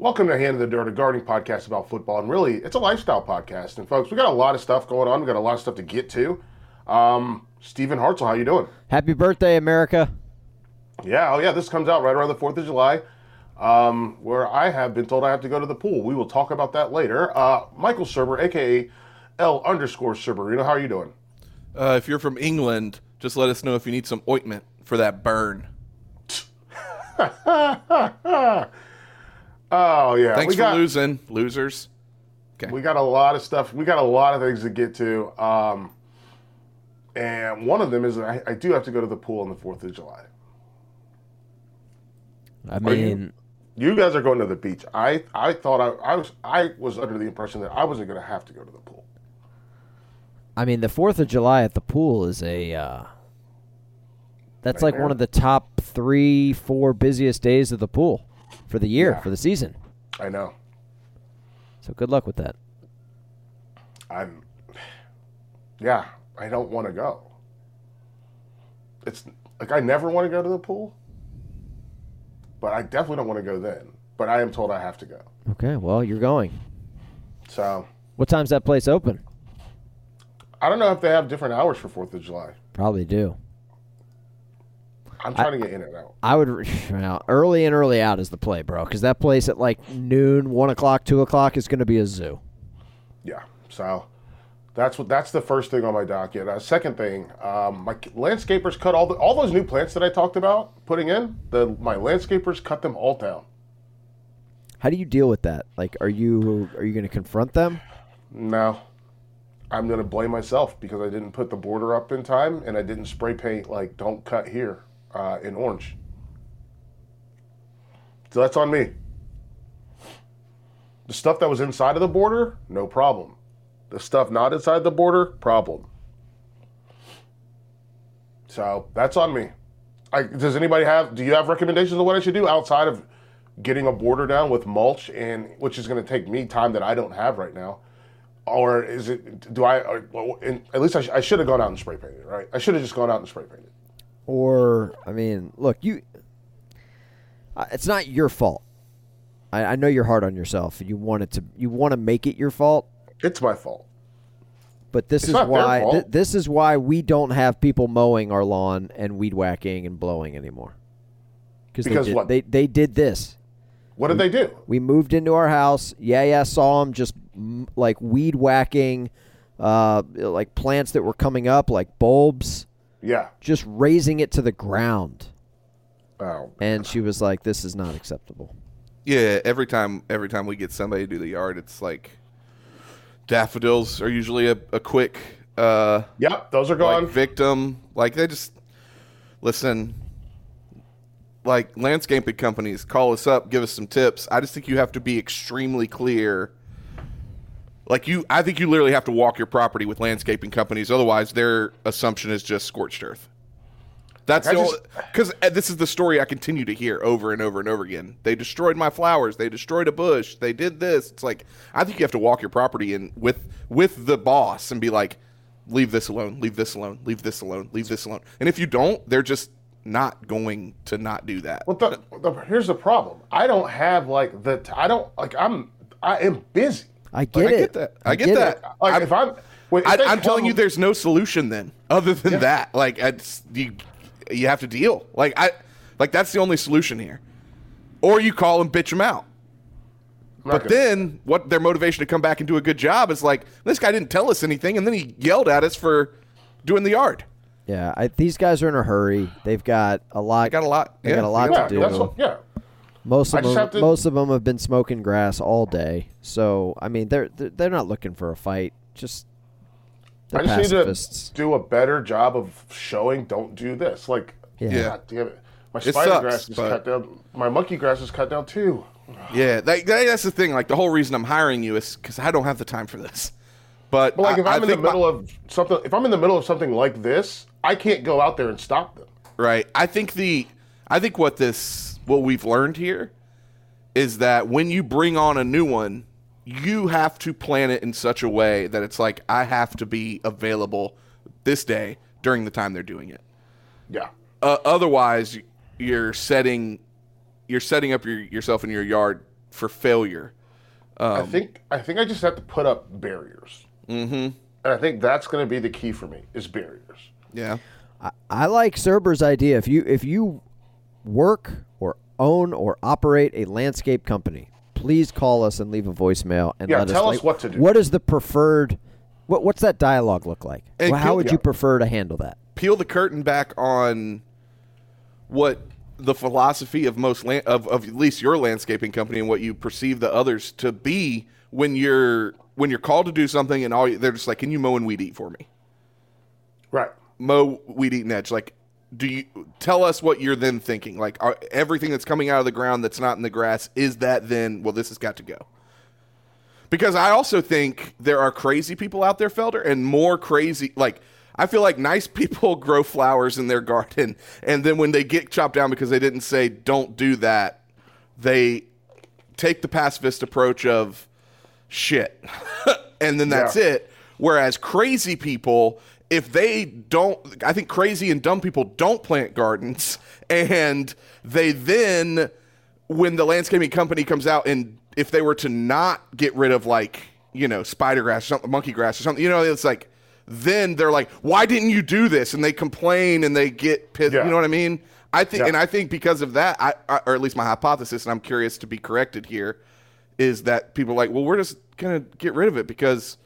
Welcome to Hand In the Dirt, a gardening podcast about football, and really, it's a lifestyle podcast. And folks, we got a lot of stuff going on. We got a lot of stuff to get to. Um, Stephen Hartzell, how you doing? Happy birthday, America! Yeah, oh yeah, this comes out right around the Fourth of July, um, where I have been told I have to go to the pool. We will talk about that later. Uh, Michael Serber, aka L underscore Serberino, how are you doing? Uh, if you're from England, just let us know if you need some ointment for that burn. Oh yeah, Thanks we for got, losing, losers. Okay. We got a lot of stuff. We got a lot of things to get to. Um, and one of them is I, I do have to go to the pool on the Fourth of July. I Are you- mean, You guys are going to the beach. I I thought I, I was I was under the impression that I wasn't going to have to go to the pool. I mean, the Fourth of July at the pool is a. Uh, that's like Nightmare. one of the top three, four busiest days of the pool for the year, Yeah. for the season. I know. So good luck with that. I'm. Yeah, I don't want to go. It's like I never want to go to the pool, but I definitely don't want to go then. But I am told I have to go. Okay, well, you're going. So What time's that place open? I don't know if they have different hours for Fourth of July. Probably do. I'm trying to get in and out. I would well, early and early out is the play, bro, because that place at like noon, one o'clock, two o'clock is going to be a zoo. Yeah. So that's what that's the first thing on my docket. Uh, second thing, um, my landscapers cut all the all those new plants that I talked about putting in. The my landscapers cut them all down. How do you deal with that? Like, are you are you going to confront them? No, I'm gonna blame myself because I didn't put the border up in time and I didn't spray paint like "Don't cut here" uh, in orange. So that's on me. The stuff that was inside of the border, no problem. The stuff not inside the border, problem. So that's on me. I, does anybody have? Do you have recommendations of what I should do outside of getting a border down with mulch and which is going to take me time that I don't have right now? Or is it? Do I? Or, at least I, sh- I should have gone out and spray painted, right? I should have just gone out and spray painted. Or I mean, look, you. Uh, it's not your fault. I, I know you're hard on yourself. You want it to. You want to make it your fault, It's my fault. but this It's is why. Th- this is why we don't have people mowing our lawn and weed whacking and blowing anymore. they Because did, what? They they did this. What did they do? We moved into our house. Yeah, yeah, saw them just like weed whacking, uh, like plants that were coming up, like bulbs, Yeah. just raising it to the ground. Oh. And she was like, "This is not acceptable." Yeah, every time every time we get somebody to do the yard, it's like daffodils are usually a, a quick uh Yep. Those are gone. like victim. Like they just listen. Like landscaping companies, call us up, give us some tips. I just think you have to be extremely clear. Like you, I think you literally have to walk your property with landscaping companies. Otherwise, their assumption is just scorched earth. That's the because uh, this is the story I continue to hear over and over and over again. They destroyed my flowers. They destroyed a bush. They did this. It's like I think you have to walk your property in with with the boss and be like, leave this alone. Leave this alone. Leave this alone. Leave this alone. And if you don't, they're just not going to not do that. Well, the, the, here's the problem. I don't have like the. I don't like. I'm. I am busy. I get I it. I get that. I get that. Like I'm- if I'm. Wait, if I, I'm telling you, there's no solution then, other than that. Like, it's, you, you have to deal. Like, I, like that's the only solution here, or you call and bitch them out. Not But gonna- then, what their motivation to come back and do a good job is like, this guy didn't tell us anything, and then he yelled at us for doing the yard. Yeah, I, these guys are in a hurry. They've got a lot. They got a lot- They yeah, got a lot yeah, to do. that's what, yeah. Most of them, have to- most of them have been smoking grass all day. So I mean, they're they're, they're not looking for a fight. Just they're I just pacifists. need to do a better job of showing. Don't do this. Like, Yeah. Yeah. God damn it. My It spider sucks, grass is but- cut down. My monkey grass is cut down too. Yeah, that, that- that's the thing. Like, the whole reason I'm hiring you is because I don't have the time for this. But, But like, I- if I I'm in the think my- middle of something, if I'm in the middle of something like this, I can't go out there and stop them. Right. I think the I think what this what we've learned here is that when you bring on a new one, you have to plan it in such a way that it's like I have to be available this day during the time they're doing it. Yeah. Uh, otherwise, you're setting you're setting up your, yourself in your yard for failure. I think I think I just have to put up barriers. Mm-hmm. And I think that's going to be the key for me is barriers. Yeah. I, I like Cerber's idea. If you if you work or own or operate a landscape company, please call us and leave a voicemail and Yeah, let tell us, us what to do. What is the preferred? What what's that dialogue look like? And Well, how could- would yeah. you prefer to handle that? peel the curtain back on what the philosophy of most land, of, of at least your landscaping company and what you perceive the others to be when you're when you're called to do something and all you- they're just like, can you mow and weed eat for me? Right. Mow, weed eat, and edge. Like, do you tell us what you're then thinking? Like, are, everything that's coming out of the ground that's not in the grass is that then? Well, this has got to go. Because I also think there are crazy people out there, Felder, and more crazy. Like, I feel like nice people grow flowers in their garden, and then when they get chopped down because they didn't say don't do that, they take the pacifist approach of shit, and then that's Yeah. it. Whereas crazy people, if they don't, I think crazy and dumb people don't plant gardens, and they then, when the landscaping company comes out and if they were to not get rid of like you know spider grass or something, monkey grass or something, you know, it's like then they're like, why didn't you do this? And they complain and they get pissed. Yeah. You know what I mean? I think, Yeah. and I think because of that, I, I, or at least my hypothesis, and I'm curious to be corrected here, is that people are like, well, we're just gonna get rid of it because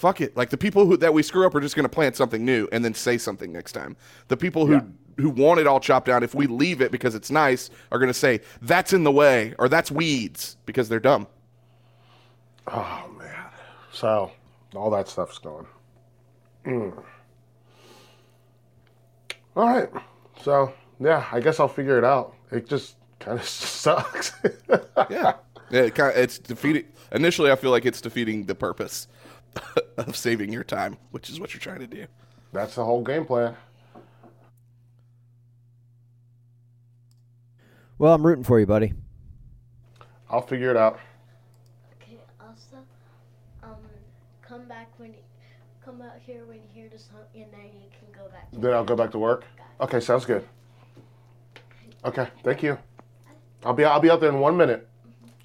fuck it. Like the people who that we screw up are just gonna plant something new and then say something next time. The people who Yeah. who want it all chopped down, if we leave it because it's nice, are gonna say that's in the way or that's weeds because they're dumb. Oh man. So all that stuff's gone. Mm. All right. So yeah, I guess I'll figure it out. It just kind of sucks. Yeah, yeah. It kind of, it's defeating. Initially, I feel like it's defeating the purpose of saving your time, which is what you're trying to do. That's the whole game plan. Well, I'm rooting for you, buddy. I'll figure it out. Okay, also, um, come back when, you, come out here when you hear the song, and then you can go back. To Then I'll go back to work. Okay, sounds good. Okay, thank you. I'll be I'll be out there in one minute.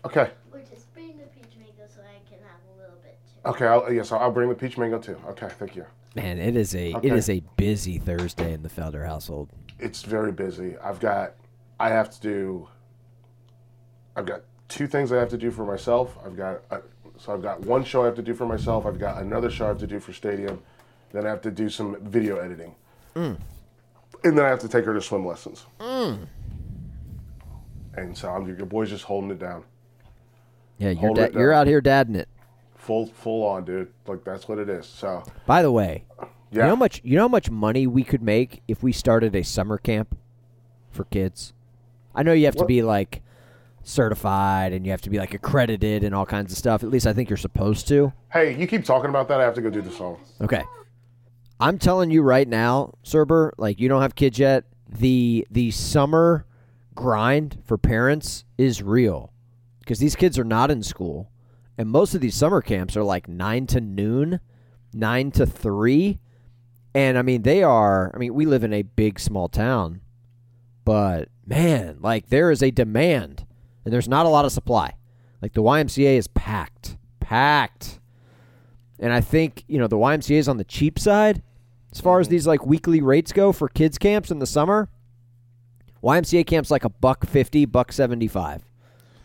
Okay. Or just bring the peach mango so I can have a little bit too. Okay. I'll, yes, I'll bring the peach mango too. Okay, thank you. Man, it is a Okay. it is a busy Thursday in the Felder household. It's very busy. I've got I have to do. I've got two things I have to do for myself. I've got uh, so I've got one show I have to do for myself. I've got another show I have to do for Stadium. Then I have to do some video editing. And then I have to take her to swim lessons. And so I'm, your boy's just holding it down. Yeah, you're da- it down. you're out here dadding it. Full full on, dude. Like that's what it is. So By the way, you yeah, know how much you know how much money we could make if we started a summer camp for kids. I know you have to What? be like certified and you have to be like accredited and all kinds of stuff. At least I think you're supposed to. hey, you keep talking about that. I have to go do the song. Okay. I'm telling you right now, Cerber, like you don't have kids yet. the the summer grind for parents is real because these kids are not in school, and most of these summer camps are like nine to noon, nine to three, and I mean they are. I mean we live in a big small town, but man, like there is a demand, and there's not a lot of supply. Like the YMCA is packed, packed. And I think, you know, the YMCA is on the cheap side as far as mm-hmm. these like weekly rates go for kids camps in the summer. YMCA camps like a buck 50, buck 75.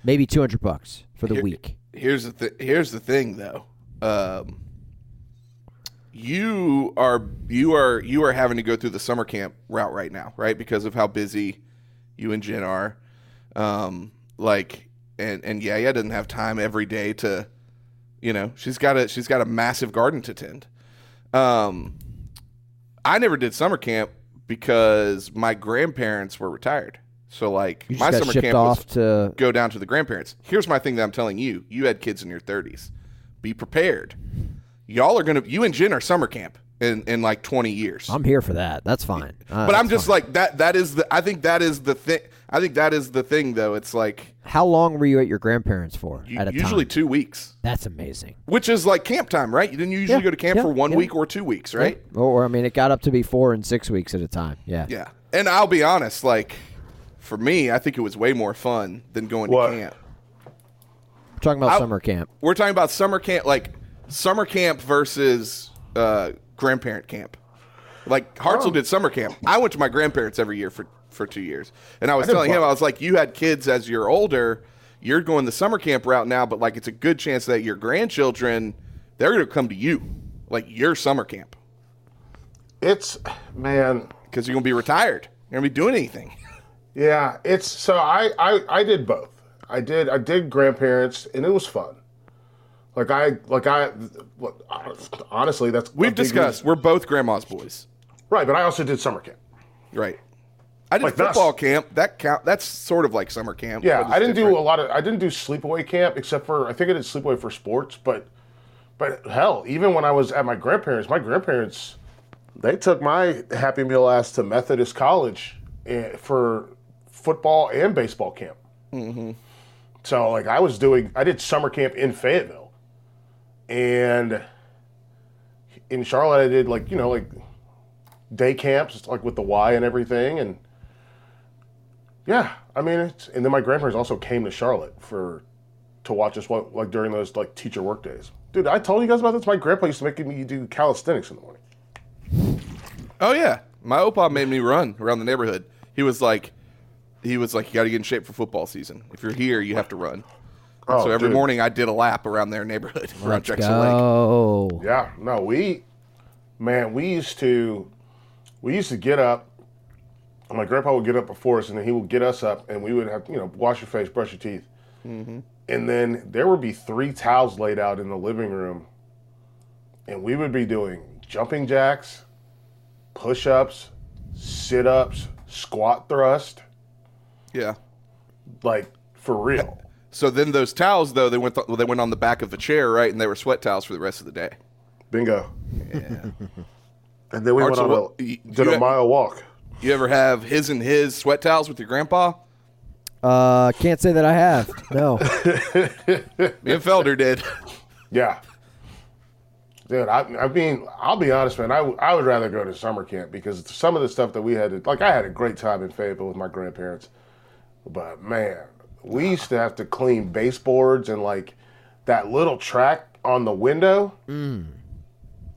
Maybe 200 bucks for the Here- week. Here's the th- here's the thing though. Um, you are you are you are having to go through the summer camp route right now, right? Because of how busy you and Jen are. Um, like and and yeah, yeah doesn't have time every day to you know, she's got a she's got a massive garden to tend. Um I never did summer camp because my grandparents were retired. So like You my summer camp off was to go down to the grandparents. Here's my thing that I'm telling you. You had kids in your 30s. Be prepared. Y'all are going to you and Jen are summer camp in in like 20 years. I'm here for that. That's fine. Uh, but I'm just fine. like that that is the I think that is the thing I think that is the thing though. It's like How long were you at your grandparents for u- at a usually time? 2 weeks, That's amazing. which is like camp time, right? You didn't usually Yeah, go to camp yeah, for 1 yeah. week or 2 weeks, right? Or, I mean, it got up to be four and six weeks at a time. Yeah. Yeah. And I'll be honest, like for me, I think it was way more fun than going What? to camp. We're talking about I- summer camp. We're talking about summer camp, like summer camp versus uh, grandparent camp. Like Hartzell did summer camp. I went to my grandparents every year for, for two years, and I was did telling him. I was like, you had kids as you're older, you're going the summer camp route now, but like it's a good chance that your grandchildren they're going to come to you, like your summer camp, It's man, because you're going to be retired. You're going to be doing anything. Yeah. It's so I, I I did both. I did I did grandparents and it was fun. Like I like I honestly that's We've discussed. reason- We're both grandma's boys, right, but I also did summer camp. right? I did Like, that's- football camp. That count. That's sort of like summer camp. Yeah, I didn't do a lot of I didn't do sleepaway camp except for I think I did sleepaway for sports, but but hell, even when I was at my grandparents, my grandparents they took my Happy Meal ass to Methodist College eh, for football and baseball camp. Mm-hmm. So like I was doing, I did summer camp in Fayetteville, and in Charlotte I did like you know like day camps like with the Y and everything, and yeah, I mean it's and then my grandparents also came to Charlotte for to watch us what like during those like teacher work days. Dude, I told you guys about this. My grandpa used to make me do calisthenics in the morning. Oh yeah, my opa made me run around the neighborhood. He was like, he was like, you got to get in shape for football season. If you're here, you have to run. Oh, so every dude. morning I did a lap around their neighborhood around Let's Drexel Lake. go. Yeah, no, we, man, we used to, we used to get up. My grandpa would get up before us, and then he would get us up, and we would have, you know, wash your face, brush your teeth, mm-hmm. and then there would be three towels laid out in the living room, and we would be doing jumping jacks, push-ups, sit-ups, squat thrust, Yeah. like for real. So then those towels though they went th- they went on the back of the chair right, and they were sweat towels for the rest of the day. Bingo. and then we Archie, went on what- a, you- did you- a mile walk. You ever have his and his sweat towels with your grandpa? Uh, can't say that I have. No. Me and Felder did. Yeah. Dude, I, I mean, I'll be honest, man. I, w- I would rather go to summer camp because some of the stuff that we had to, like, I had a great time in Fayetteville with my grandparents. But, man, we used to have to clean baseboards and, like, that little track on the window. Mm.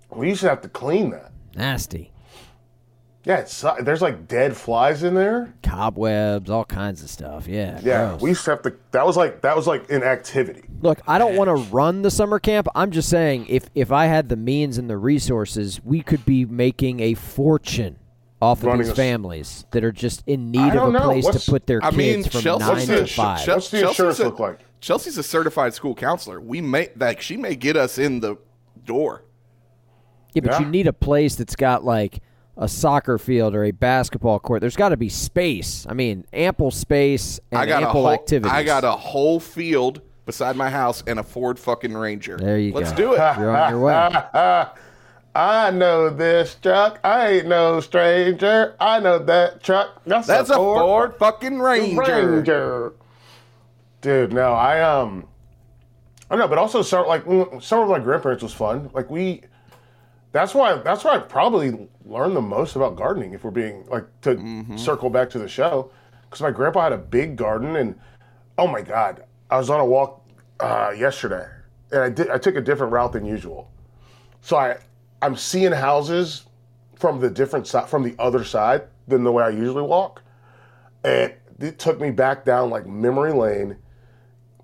We used to have to clean that. Nasty. Yeah, it's, there's, like, dead flies in there. Cobwebs, all kinds of stuff. Yeah. Yeah, gross. we used to have to, that was like, that was like an activity. Look, I don't want to run the summer camp. I'm just saying, if if I had the means and the resources, we could be making a fortune off of these a s- families that are just in need of a know. place What's- to put their I kids mean, from Chelsea- nine to five. Chel- What's the Chelsea's insurance a- look like? Chelsea's a certified school counselor. We may like she may get us in the door. yeah, but you need a place that's got like a soccer field or a basketball court. There's got to be space. I mean, ample space and I got a ample whole activities. I got a whole field beside my house and a Ford fucking Ranger. There you go. Let's do it. You're on your way. I know this truck. I ain't no stranger. I know that truck. That's, That's a Ford fucking Ranger. Ranger. Dude, no, I um, I don't know, but also summer like mm, summer with my grandparents was fun. Like we, that's why that's why I probably learned the most about gardening. If we're being like to circle back to the show, because my grandpa had a big garden, and oh my god, I was on a walk uh, yesterday, and I did I took a different route than usual. So I I'm seeing houses from the different side from the other side than the way I usually walk and it took me back down like memory lane.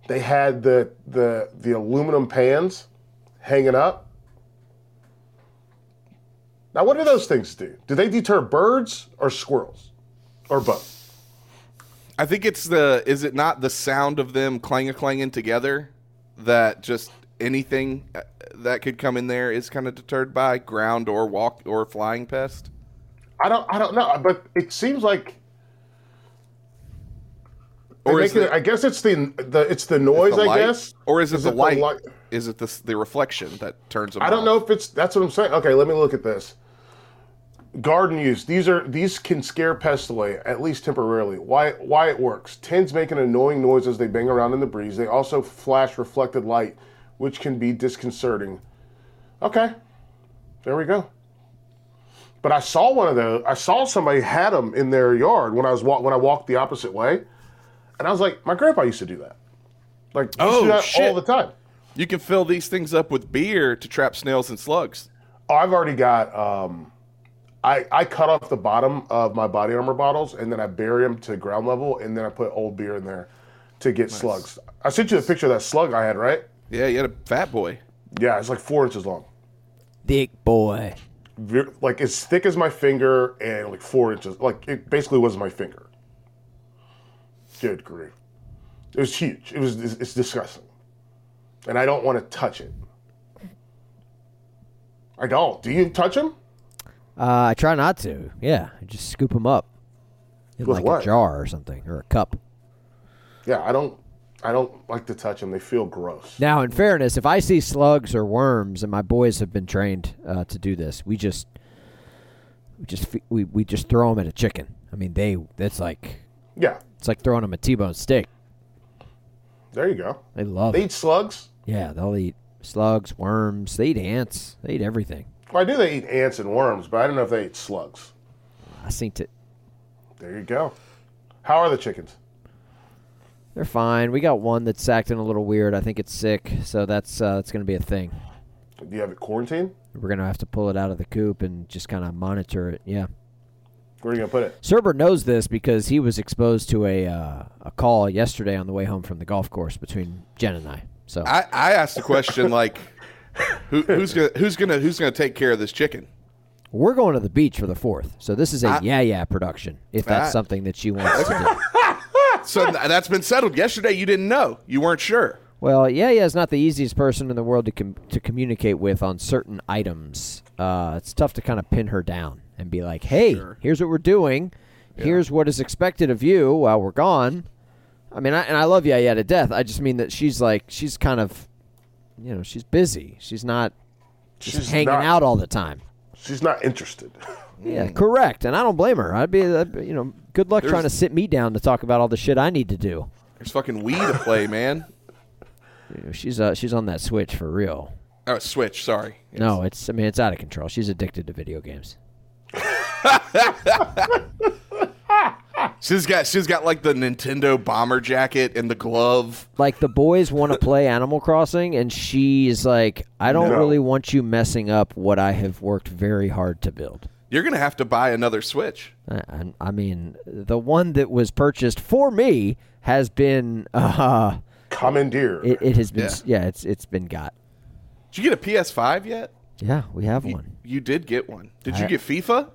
They had the the the aluminum pans hanging up. Now, what do those things do? Do they deter birds or squirrels, or both? I think it's the. Is it not the sound of them clang a clanging together that just anything uh, that could come in there is kind of deterred by ground or walk or flying pest? I don't I don't know, but it seems like. Or is it- it- I guess it's the the it's the noise. The I guess, or is it the it light? light? Is it the the reflection that turns them? I don't off? know if it's that's what I'm saying. Okay, let me look at this. Garden use. These are these can scare pests away at least temporarily. Why why it works? Tins make an annoying noise as they bang around in the breeze. They also flash reflected light, which can be disconcerting. Okay, there we go. But I saw one of those. I saw somebody had them in their yard when I was wa- when I walked the opposite way, and I was like, my grandpa used to do that. Like, he used to Oh, do that shit. all the time. You can fill these things up with beer to trap snails and slugs. Oh, I've already got. Um, I I cut off the bottom of my body armor bottles and then I bury them to ground level and then I put old beer in there to get slugs. I sent you a picture of that slug I had, right? Yeah, you had a fat boy. Yeah, it's like four inches long, Thick boy. Ve- like as thick as my finger and like four inches. Like it basically was my finger. Good grief! It was huge. It was. It's, it's disgusting, and I don't want to touch it. I don't. Do you touch them? Uh, I try not to. Yeah, I just scoop them up in With like what? a jar or something or a cup. Yeah, I don't. I don't like to touch them. They feel gross. Now, in fairness, if I see slugs or worms, and my boys have been trained uh, to do this, we just we just we, we just throw them at a chicken. I mean, they that's like Yeah, it's like throwing them a T-bone steak. there you go. They love They it. eat slugs. Yeah, they'll eat slugs, worms. They eat ants. They eat everything. Well, I do. They eat ants and worms, but I don't know if they eat slugs. I seen it. There you go. How are the chickens? They're fine. We got one that's acting a little weird. I think it's sick, so that's uh, that's gonna be a thing. Do you have it quarantined? We're gonna have to pull it out of the coop and just kind of monitor it. Yeah. Where are you gonna put it? Cerber knows this because he was exposed to a uh, a call yesterday on the way home from the golf course between Jen and I. So I, I asked the question like, who, who's gonna who's gonna who's gonna take care of this chicken? we're going to the beach for the fourth. So this is a I- yeah yeah production. If that's Ah. something that she wants to do. So th- that's been settled. Yesterday you didn't know. You weren't sure. Well, yeah yeah is not the easiest person in the world to com- to communicate with on certain items. Uh, it's tough to kind of pin her down and be like, hey, Sure. here's what we're doing. Here's what is expected of you while we're gone. I mean, I, and I love Yaya to death. I just mean that she's like she's kind of, you know, she's busy. She's not just She's hanging not- out all the time. She's not interested. Yeah, correct. And I don't blame her. I'd be, I'd be- you know, good luck There's- trying to sit me down to talk about all the shit I need to do. There's fucking Wii to play, man. She's uh, she's on that switch for real. Oh, Switch. Sorry. No, it's I mean it's out of control. She's addicted to video games. She's got she's got like the Nintendo bomber jacket and the glove. Like the boys want to play Animal Crossing, and she's like, I don't No. really want you messing up what I have worked very hard to build. You're gonna have to buy another Switch. I, I- I mean, the one that was purchased for me has been, uh, Commandeer. it, it has been, Yeah. yeah, it's it's been got. Did you get a PS5 yet? Yeah, we have one. You did get one. Did you get FIFA?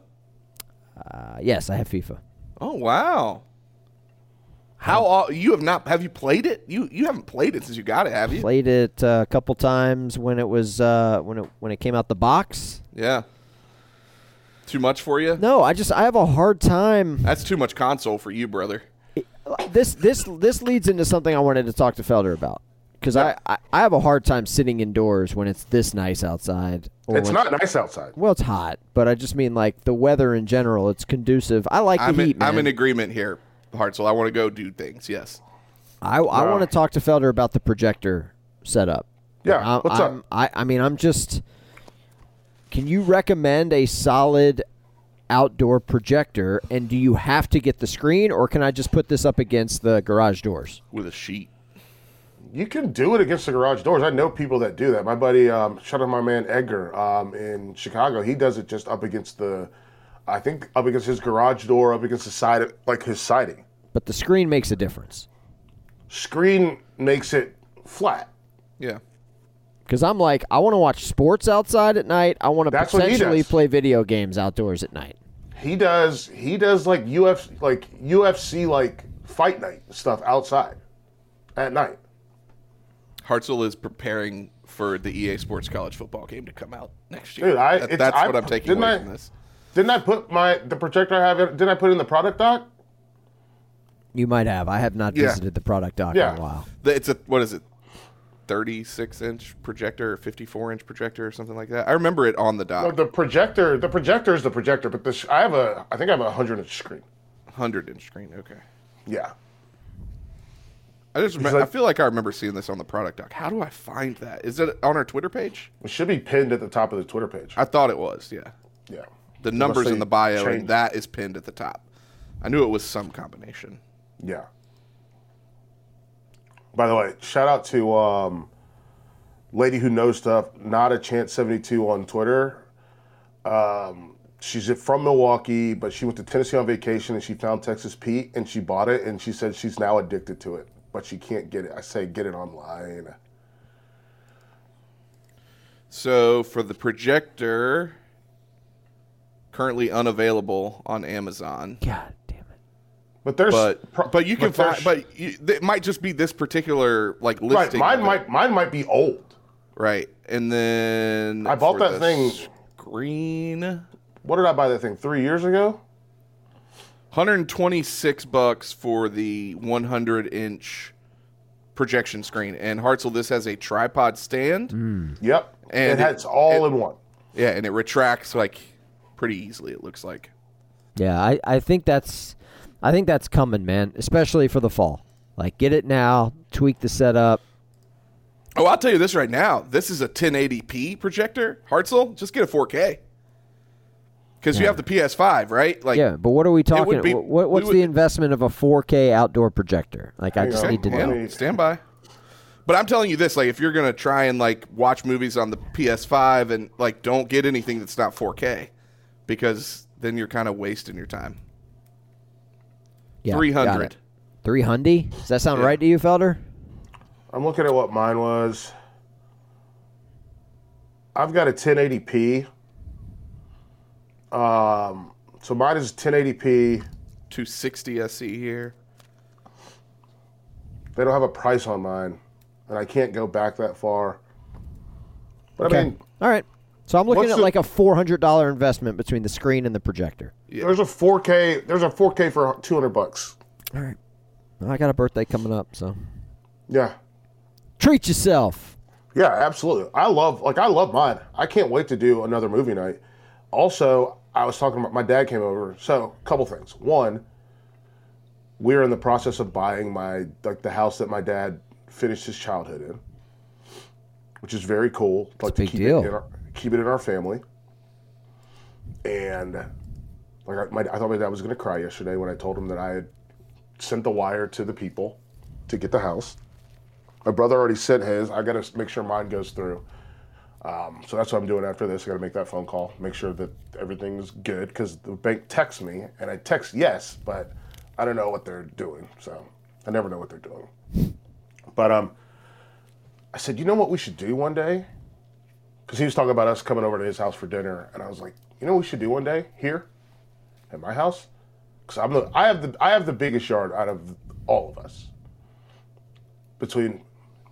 Uh, yes, I have FIFA. Oh wow. How all, you have not have you played it? You you haven't played it since you got it, have you? Played it uh, a couple times when it was uh, when it when it came out the box. Yeah. Too much for you? No, I just I have a hard time. That's too much console for you, brother. This this this leads into something I wanted to talk to Felder about because I, I I have a hard time sitting indoors when it's this nice outside. Or It's when- not nice outside. Well, it's hot, but I just mean like the weather in general. It's conducive. I like the I'm heat, in, man. I'm in agreement here, Hartzell. I want to go do things. Yes. I, I want to talk to Felder about the projector setup. Yeah, I, what's up? I'm, I, I mean, I'm just. Can you recommend a solid outdoor projector? And do you have to get the screen, or can I just put this up against the garage doors? With a sheet. You can do it against the garage doors. I know people that do that. My buddy, um, shout out my man Edgar um, in Chicago. He does it just up against the, I think up against his garage door, up against the side, of, like his siding. But the screen makes a difference. Screen makes it flat. Yeah. Because I'm like, I want to watch sports outside at night. I want to That's potentially play video games outdoors at night. He does. He does like UFC, like UFC, like fight night stuff outside at night. Hartzell is preparing for the EA Sports College football game to come out next year. Dude, I- That- that's I what I'm taking didn't away I- from this. Didn't I put my the projector I have? in- Didn't I put in the product doc? You might have. I have not Yeah. visited the product doc Yeah. in a while. It's a what is it? 36 inch projector or 54 inch projector or something like that. I remember it on the No, dock. the projector. The projector is the projector, but this I have a. I think I have a hundred inch screen. 100 inch screen. Okay. Yeah. I just remem- like- I feel like I remember seeing this on the product doc. How do I find that? Is it on our Twitter page? It should be pinned at the top of the Twitter page. I thought it was. Yeah. yeah. The numbers in the bio and that is pinned at the top. I knew it was some combination. Yeah. By the way, shout out to um, lady who knows stuff. Not a chance seventy two on Twitter. Um, she's from Milwaukee, but she went to Tennessee on vacation and she found Texas Pete and she bought it and she said she's now addicted to it, but she can't get it. I say get it online. So for the projector, currently unavailable on Amazon. God damn it. But there's But pro- but you can there's- find but you, it might just be this particular like right. listing. Mine might mine might be old. right, and then I bought that thing- green. What did I buy that thing three years ago? 126 bucks for the 100 inch projection screen. And Hartzell, this has a tripod stand. Hmm. Yep. And it it- all it- in one. Yeah, and it retracts like pretty easily. It looks like. Yeah, I, I think that's I think that's coming, man. Especially for the fall. Like get it now, tweak the setup. Oh, I'll tell you this right now. This is a 1080p projector. Hartzell, just get a 4K. Because you have the PS5, right? Like, Yeah, but what are we talking? would be- what, what- what's would- the investment of a 4K outdoor projector? Like I just on. need to know. me- stand by. But I'm telling you this, like, if you're gonna try and like watch movies on the PS5 and like don't get anything that's not 4K, because then you're kind of wasting your time. Yeah, 300. Three hundred. Does that sound Yeah. right to you, Felder? I'm looking at what mine was. I've got a 1080p. Um, so mine is 1080p. 260 SE here. They don't have a price on mine, and I can't go back that far. But Okay. I mean, All right. So I'm looking What's at the- like a four hundred dollar investment between the screen and the projector. there's a 4K. There's a 4K for 200 bucks. All right. Well, I got a birthday coming up, so Yeah, treat yourself. yeah, absolutely. I love like I love mine. I can't wait to do another movie night. Also, I was talking about my dad came over. So, a couple things. One, we're in the process of buying my like the house that my dad finished his childhood in, which is very cool. Like big to keep deal. Our, keep it in our family. And like I, my, I thought my dad was going to cry yesterday when I told him that I had sent the wire to the people to get the house. My brother already sent his. I got to make sure mine goes through. Um, so that's what I'm doing after this. I got to make that phone call, make sure that everything's good because the bank texts me and I text yes, but I don't know what they're doing. So I never know what they're doing. But um, I said, you know what we should do one day? Because he was talking about us coming over to his house for dinner, and I was like, you know what we should do one day here at my house? Because I'm the I have the I have the biggest yard out of all of us. Between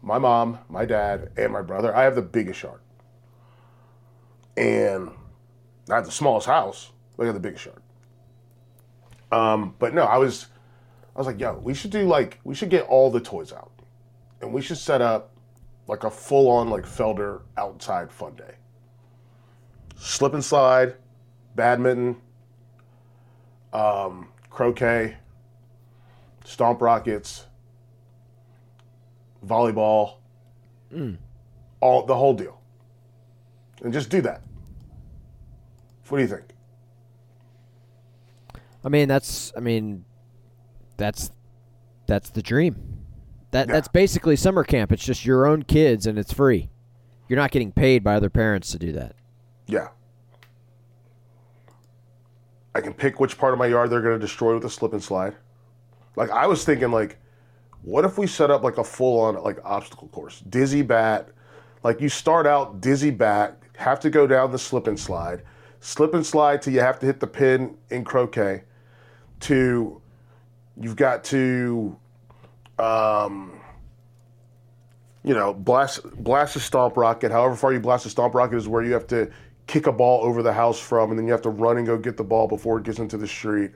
my mom, my dad, and my brother, I have the biggest yard. And I have the smallest house. Look at the biggest yard. Um, but no, I was I was like, yo, we should do like we should get all the toys out. And we should set up like a full on like Felder outside fun day. Slip and slide, badminton, um, croquet, stomp rockets, volleyball, all the whole deal, and just do that. What do you think? I mean, that's I mean, that's that's the dream. That Yeah. that's basically summer camp. It's just your own kids and it's free. You're not getting paid by other parents to do that. Yeah. I can pick which part of my yard they're going to destroy with a slip and slide. Like I was thinking, like, what if we set up like a full on like obstacle course, dizzy bat, like you start out dizzy bat, have to go down the slip and slide, slip and slide till you have to hit the pin in croquet, to you've got to, um, you know, blast blast a stomp rocket. However far you blast a stomp rocket is where you have to kick a ball over the house from, and then you have to run and go get the ball before it gets into the street.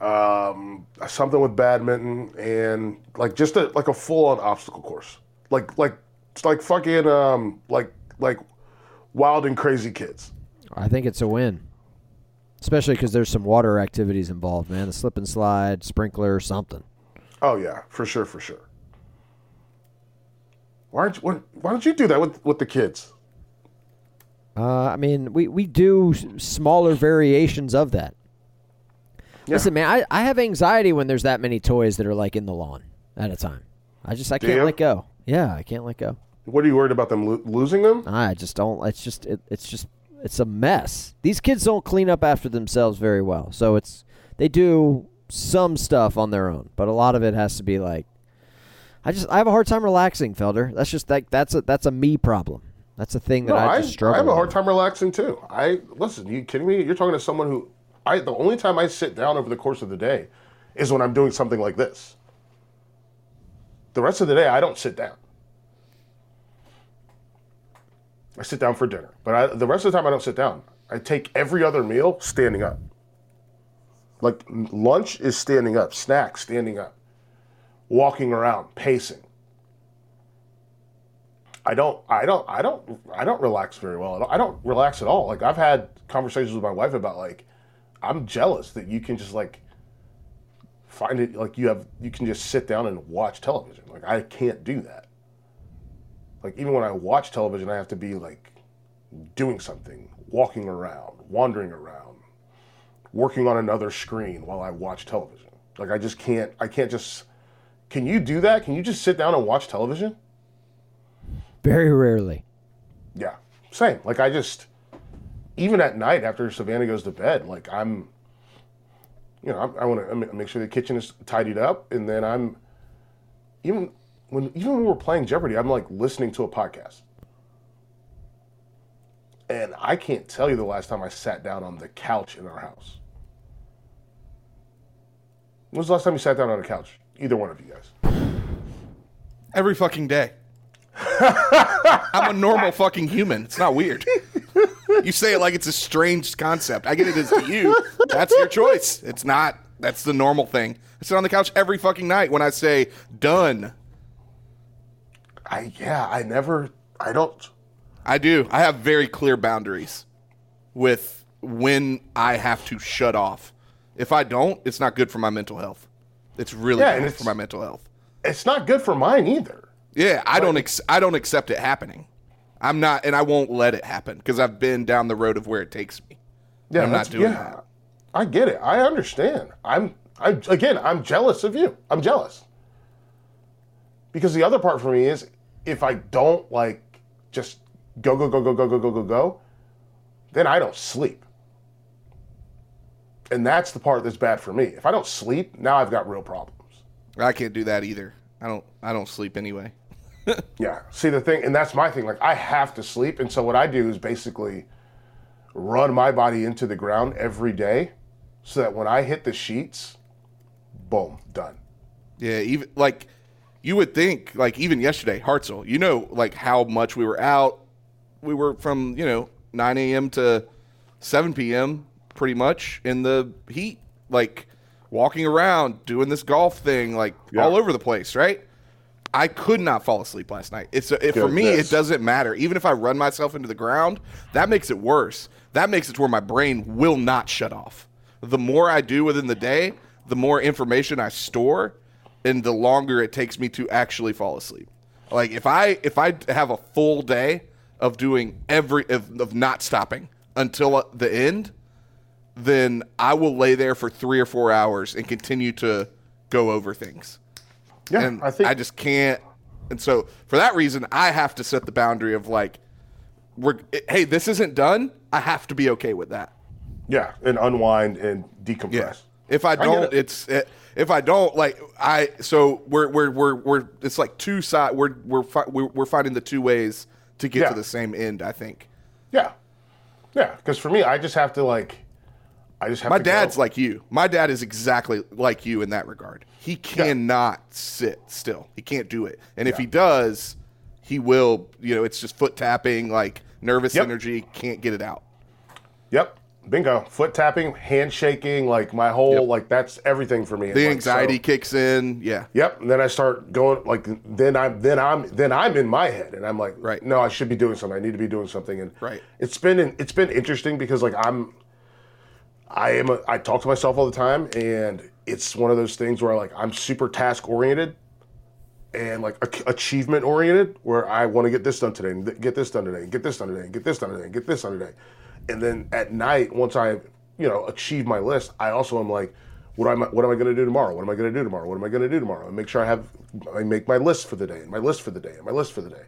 Um, something with badminton and like just a like a full on obstacle course, like like it's like fucking um like like wild and crazy kids. I think it's a win. Especially because there's some water activities involved, man. The slip and slide, sprinkler, something. Oh yeah, for sure, for sure. Why aren't you, why, why don't you do that with with the kids? Uh, I mean, we, we do smaller variations of that. Yeah. Listen, man, I, I have anxiety when there's that many toys that are like in the lawn at a time. I just I Do can't you? let go. Yeah, I can't let go. What are you worried about them lo- losing them? I just don't. It's just it, it's just it's a mess. These kids don't clean up after themselves very well. So it's they do some stuff on their own, but a lot of it has to be like. I just I have a hard time relaxing, Felder. That's just like that's a that's a me problem. That's a thing that No, I I, just struggle. I have a hard time relaxing too. I listen. You kidding me? You're talking to someone who I. The only time I sit down over the course of the day is when I'm doing something like this. The rest of the day, I don't sit down. I sit down for dinner, but I, the rest of the time, I don't sit down. I take every other meal standing up. Like lunch is standing up, snacks standing up, walking around, pacing. I don't, I don't, I don't, I don't relax very well. I don't, I don't relax at all. Like I've had conversations with my wife about like, I'm jealous that you can just like find it like you have, you can just sit down and watch television. Like I can't do that. Like even when I watch television, I have to be like doing something, walking around, wandering around, working on another screen while I watch television. Like I just can't, I can't just. Can you do that? Can you just sit down and watch television? Very rarely. Yeah, same. Like I just, even at night after Savannah goes to bed, like I'm, you know, I, I want to make sure the kitchen is tidied up, and then I'm, even when even when we're playing Jeopardy, I'm like listening to a podcast, and I can't tell you the last time I sat down on the couch in our house. When was the last time you sat down on a couch? Either one of you guys. Every fucking day. I'm a normal fucking human. It's not weird. You say it like it's a strange concept. I get it as to you. That's your choice. It's not. That's the normal thing. I sit on the couch every fucking night when I say done. I yeah, I never, I don't. I do. I have very clear boundaries with when I have to shut off. If I don't, it's not good for my mental health. It's really Yeah, bad for my mental health. It's not good for mine either. Yeah, I don't. Ex- I don't accept it happening. I'm not, and I won't let it happen because I've been down the road of where it takes me. Yeah, I'm not doing yeah, that. I get it. I understand. I'm. I again. I'm jealous of you. I'm jealous. Because the other part for me is if I don't like just go go go go go go go go go, then I don't sleep. And that's the part that's bad for me. If I don't sleep, now I've got real problems. I can't do that either. I don't. I don't sleep anyway. Yeah. See the thing, and that's my thing. Like I have to sleep, and so what I do is basically run my body into the ground every day, so that when I hit the sheets, boom, done. Yeah, even like you would think, like even yesterday, Hartzell. You know, like how much we were out. We were from you know 9 a.m. to 7 p.m. pretty much in the heat, like walking around doing this golf thing, like Yeah. all over the place, right? I could not fall asleep last night. It's it, for me. It doesn't matter. Even if I run myself into the ground, that makes it worse. That makes it to where my brain will not shut off. The more I do within the day, the more information I store, and the longer it takes me to actually fall asleep. Like if I if I have a full day of doing every of, of not stopping until the end, then I will lay there for three or four hours and continue to go over things Yeah, and I think I just can't. And so for that reason, I have to set the boundary of like, we're hey, this isn't done. I have to be okay with that. yeah, and unwind and decompress. Yeah. If I don't, it. it's it, if I don't like I. So we're we're we're we're it's like two side. We're we're fi- we're, we're finding the two ways to get Yeah. to the same end. I think. Yeah, yeah. Because for me, I just have to like, I just have My dad's go. like you. My dad is exactly like you in that regard. He cannot sit still. He can't do it. And if he does, he will. You know, it's just foot tapping, like nervous Yep. energy. Can't get it out. Yep. Bingo. Foot tapping, handshaking, like my whole Yep. like that's everything for me. The like, anxiety so- kicks in. Yeah. Yep. And then I start going like then I'm then I'm then I'm in my head and I'm like Right. no I should be doing something I need to be doing something and Right. it's been it's been interesting because like I'm I am a, I talk to myself all the time and it's one of those things where like I'm super task oriented and like ach- achievement oriented where I want to get this done today and get this done today and get this done today and get this done today and get this done today. And then at night once I you know achieve my list I also am like what am I what am I going to do tomorrow? What am I going to do tomorrow? What am I going to do tomorrow? And make sure I have I make my list for the day and my list for the day and my list for the day.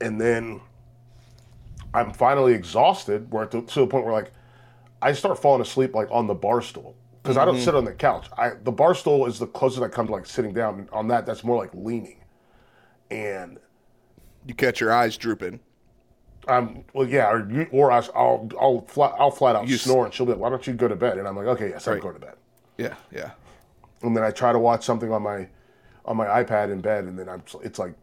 And then I'm finally exhausted where to, to the point where like I start falling asleep like on the bar stool because I don't mm-hmm. sit on the couch. I the bar stool is the closest I come to like sitting down. And on that, that's more like leaning. And You catch your eyes drooping. I'm well, yeah, or you, or I, will I'll flat I'll flat out You snore, and she'll be like, "Why don't you go to bed?" And I'm like, "Okay, yes, I'm going to bed." Yeah. Yeah. And then I try to watch something on my on my iPad in bed, and then I'm it's like,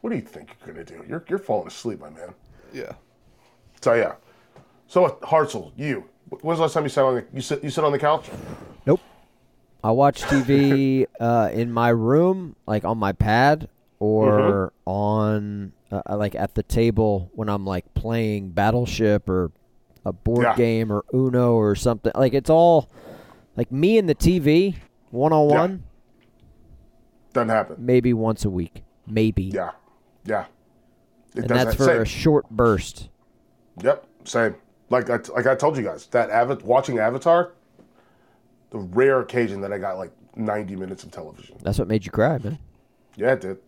"What do you think you're gonna do? You're you're falling asleep, my man." Yeah. So yeah. So uh, Hartzell, you. When was the last time you sat on the you sit you sit on the couch? Nope. I watch TV uh, in my room, like on my pad, or on uh, like at the table when I'm like playing Battleship or a board Yeah. game or Uno or something. Like it's all like me and the TV one on one, Doesn't happen. maybe once a week, maybe, Yeah, yeah. It and that's for a short burst. Yep, same. Like I, like I told you guys, that Ava- watching Avatar, the rare occasion that I got like 90 minutes of television. That's what made you cry, man. Yeah, it did.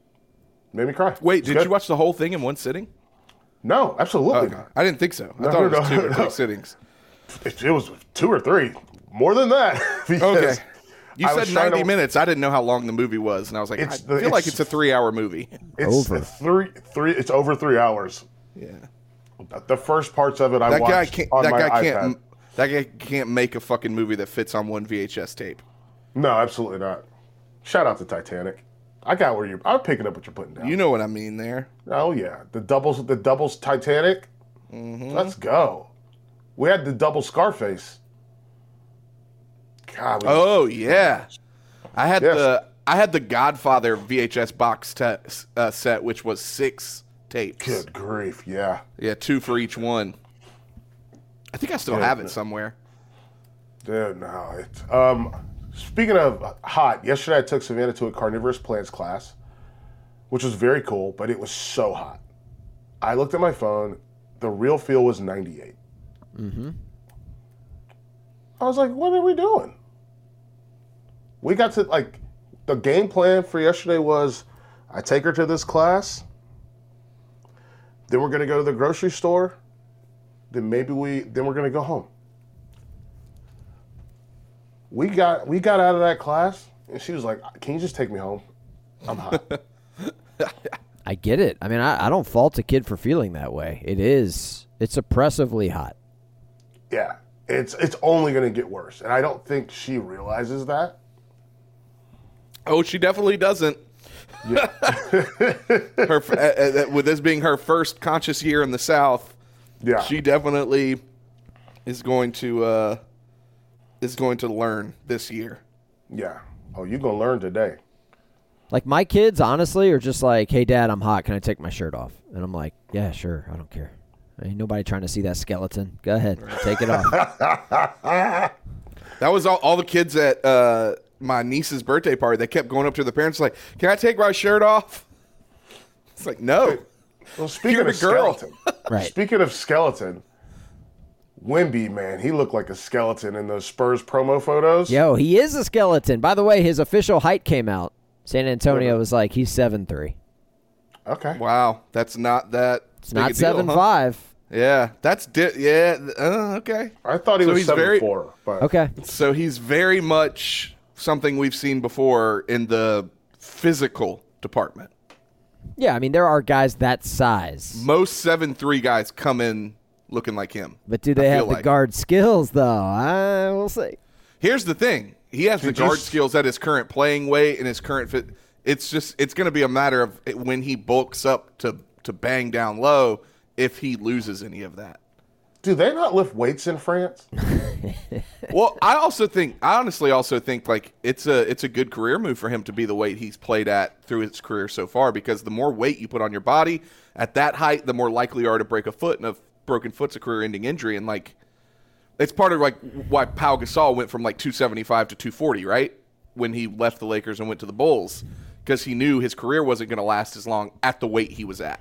Made me cry. Wait, It's did good. you watch the whole thing in one sitting? No, absolutely Okay. not. I didn't think so. I No, thought it was no, two or no. three sittings. It, it was two or three, more than that. Okay. You I said 90 to- minutes. I didn't know how long the movie was, and I was like, I the- feel like it's- it's a three-hour movie. It's Over. three, three. It's over three hours. Yeah. The first parts of it I That watched guy can't. on That my guy iPad. can't. That guy can't make a fucking movie that fits on one VHS tape. No, absolutely not. Shout out to Titanic. I got where you're. I'm picking up what you're putting down. You know what I mean there. Oh yeah, the doubles, the doubles Titanic. Mm-hmm. Let's go. We had the double Scarface. God, Oh yeah, I had Yes. the I had the Godfather VHS box te- uh, set, which was six tapes. good grief, yeah. Yeah, two for each one. I think I still have it somewhere. Dude, no. It's, um, speaking of hot, yesterday I took Savannah to a carnivorous plants class, which was very cool, but it was so hot. I looked at my phone. The real feel was 98. Mm-hmm. I was like, what are we doing? We got to, like, the game plan for yesterday was I take her to this class, then we're going to go to the grocery store, then maybe we, then we're going to go home we got we got out of that class and she was like can you just take me home i'm hot I get it. I mean, I, I don't fault a kid for feeling that way. It is. It's oppressively hot. yeah it's it's only going to get worse and i don't think she realizes that Oh, she definitely doesn't. Her uh, uh, with this being her first conscious year in the South, yeah she definitely is going to uh, is going to learn this year. yeah oh you're going to learn today Like my kids, honestly, are just like, "Hey, Dad, I'm hot. Can I take my shirt off?" And I'm like, "Yeah, sure. I don't care. Ain't nobody trying to see that skeleton. Go ahead, take it off." That was all, all the kids at uh, my niece's birthday party. They kept going up to the parents like, "Can I take my shirt off?" It's like, no. Well, speaking You're of a girl. skeleton, Right. speaking of skeleton, Wemby, man, he looked like a skeleton in those Spurs promo photos. Yo, he is a skeleton. By the way, his official height came out. San Antonio was like, he's seven three. Okay. Wow, that's not that. It's not seven huh? five. Yeah, that's di- yeah. Uh, okay. I thought he So was he's seven very- four, but Okay. So he's very much something we've seen before in the physical department. Yeah, I mean there are guys that size, Most seven three guys come in looking like him. but do they I have the like. guard skills though? I will see. Here's the thing: he has the guard s- skills at his current playing weight and his current fit. It's just it's going to be a matter of when he bulks up to to bang down low if he loses any of that. Do they not lift weights in France? Well, I also think I honestly also think like it's a it's a good career move for him to be the weight he's played at through his career so far because the more weight you put on your body at that height, the more likely you are to break a foot, and a broken foot's a career-ending injury. And like, it's part of like why Pau Gasol went from like 275 to 240, right? When he left the Lakers and went to the Bulls, because he knew his career wasn't going to last as long at the weight he was at.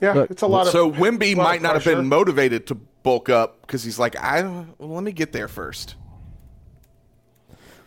Yeah, Look, it's a lot of. So it's Wemby lot might of not have been motivated to bulk up because he's like, I well, let me get there first.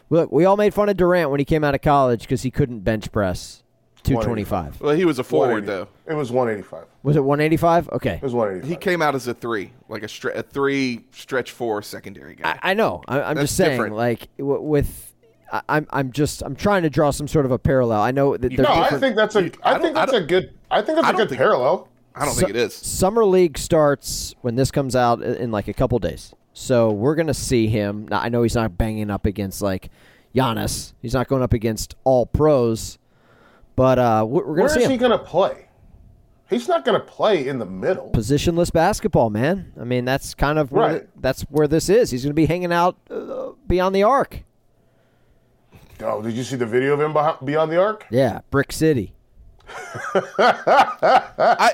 Look, we all made fun of Durant when he came out of college because he couldn't bench press 225. Well, he was a forward though. It was 185. Was it 185? Okay. It was 185. He came out as a three, like a, stre- a three stretch four secondary guy. I, I know. I, I'm That's just saying, different. like w- with, I, I'm I'm just I'm trying to draw some sort of a parallel. I know that You- they're no, I think that's a. You- I I think that's a good. I think that's I a good parallel. I don't Su- think it is. Summer League starts when this comes out i- in like a couple days. So we're gonna see him. Now, I know he's not banging up against like Giannis. He's not going up against all pros, but uh, we're, we're gonna Where see is him. he going to play? He's not going to play in the middle. Positionless basketball, man. I mean, that's kind of where Right. that's where this is. He's going to be hanging out uh, beyond the arc. Oh, did you see the video of him behind, beyond the arc? Yeah, Brick City. I,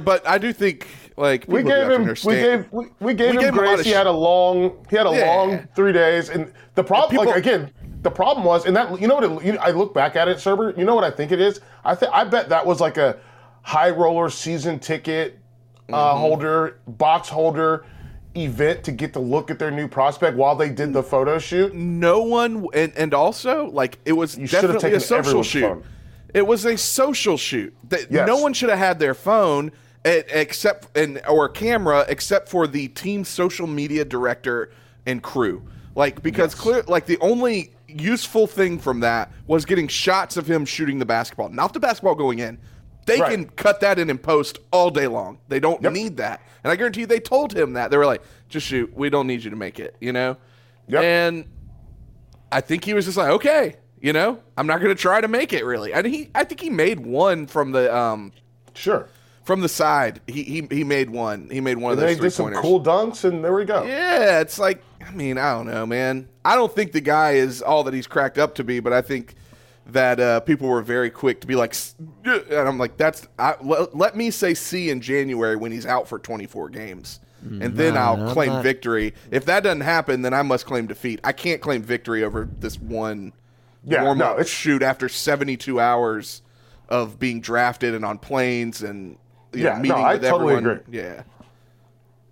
but I do think like We gave him. We gave. We, we gave We him gave him a grace. of He had a long. He had a Yeah. long three days, and the problem, People- like again, the problem was, and that you know what? It, you, I look back at it, Serber. You know what I think it is? I think I bet that was like a high roller season ticket uh, Mm-hmm. holder, box holder event to get to look at their new prospect while they did the photo shoot. no one and and also like it was You definitely a social shoot. phone. It was a social shoot. That Yes. no one should have had their phone e- except and or camera except for the team social media director and crew. Like because clear like the only useful thing from that was getting shots of him shooting the basketball, not the basketball going in. They Right. can cut that in and post all day long. They don't Yep. need that. And I guarantee you they told him that. They were like, just shoot. We don't need you to make it, you know? Yep. And I think he was just like, okay, you know, I'm not going to try to make it really. And he, I think he made one from the um Sure. from the side. He he, he made one. He made one And of they those three did some cool dunks, and there we go. Yeah, it's like I mean I don't know, man. I don't think the guy is all that he's cracked up to be, but I think that uh, people were very quick to be like, and I'm like, that's I, let, let me say C in January when he's out for 24 games. And then I'll I'm claim not- victory. If that doesn't happen, then I must claim defeat. I can't claim victory over this one Yeah, warm no, up it's- shoot after 72 hours of being drafted and on planes and you know, Yeah, no, meeting I with totally everyone. agree. Yeah.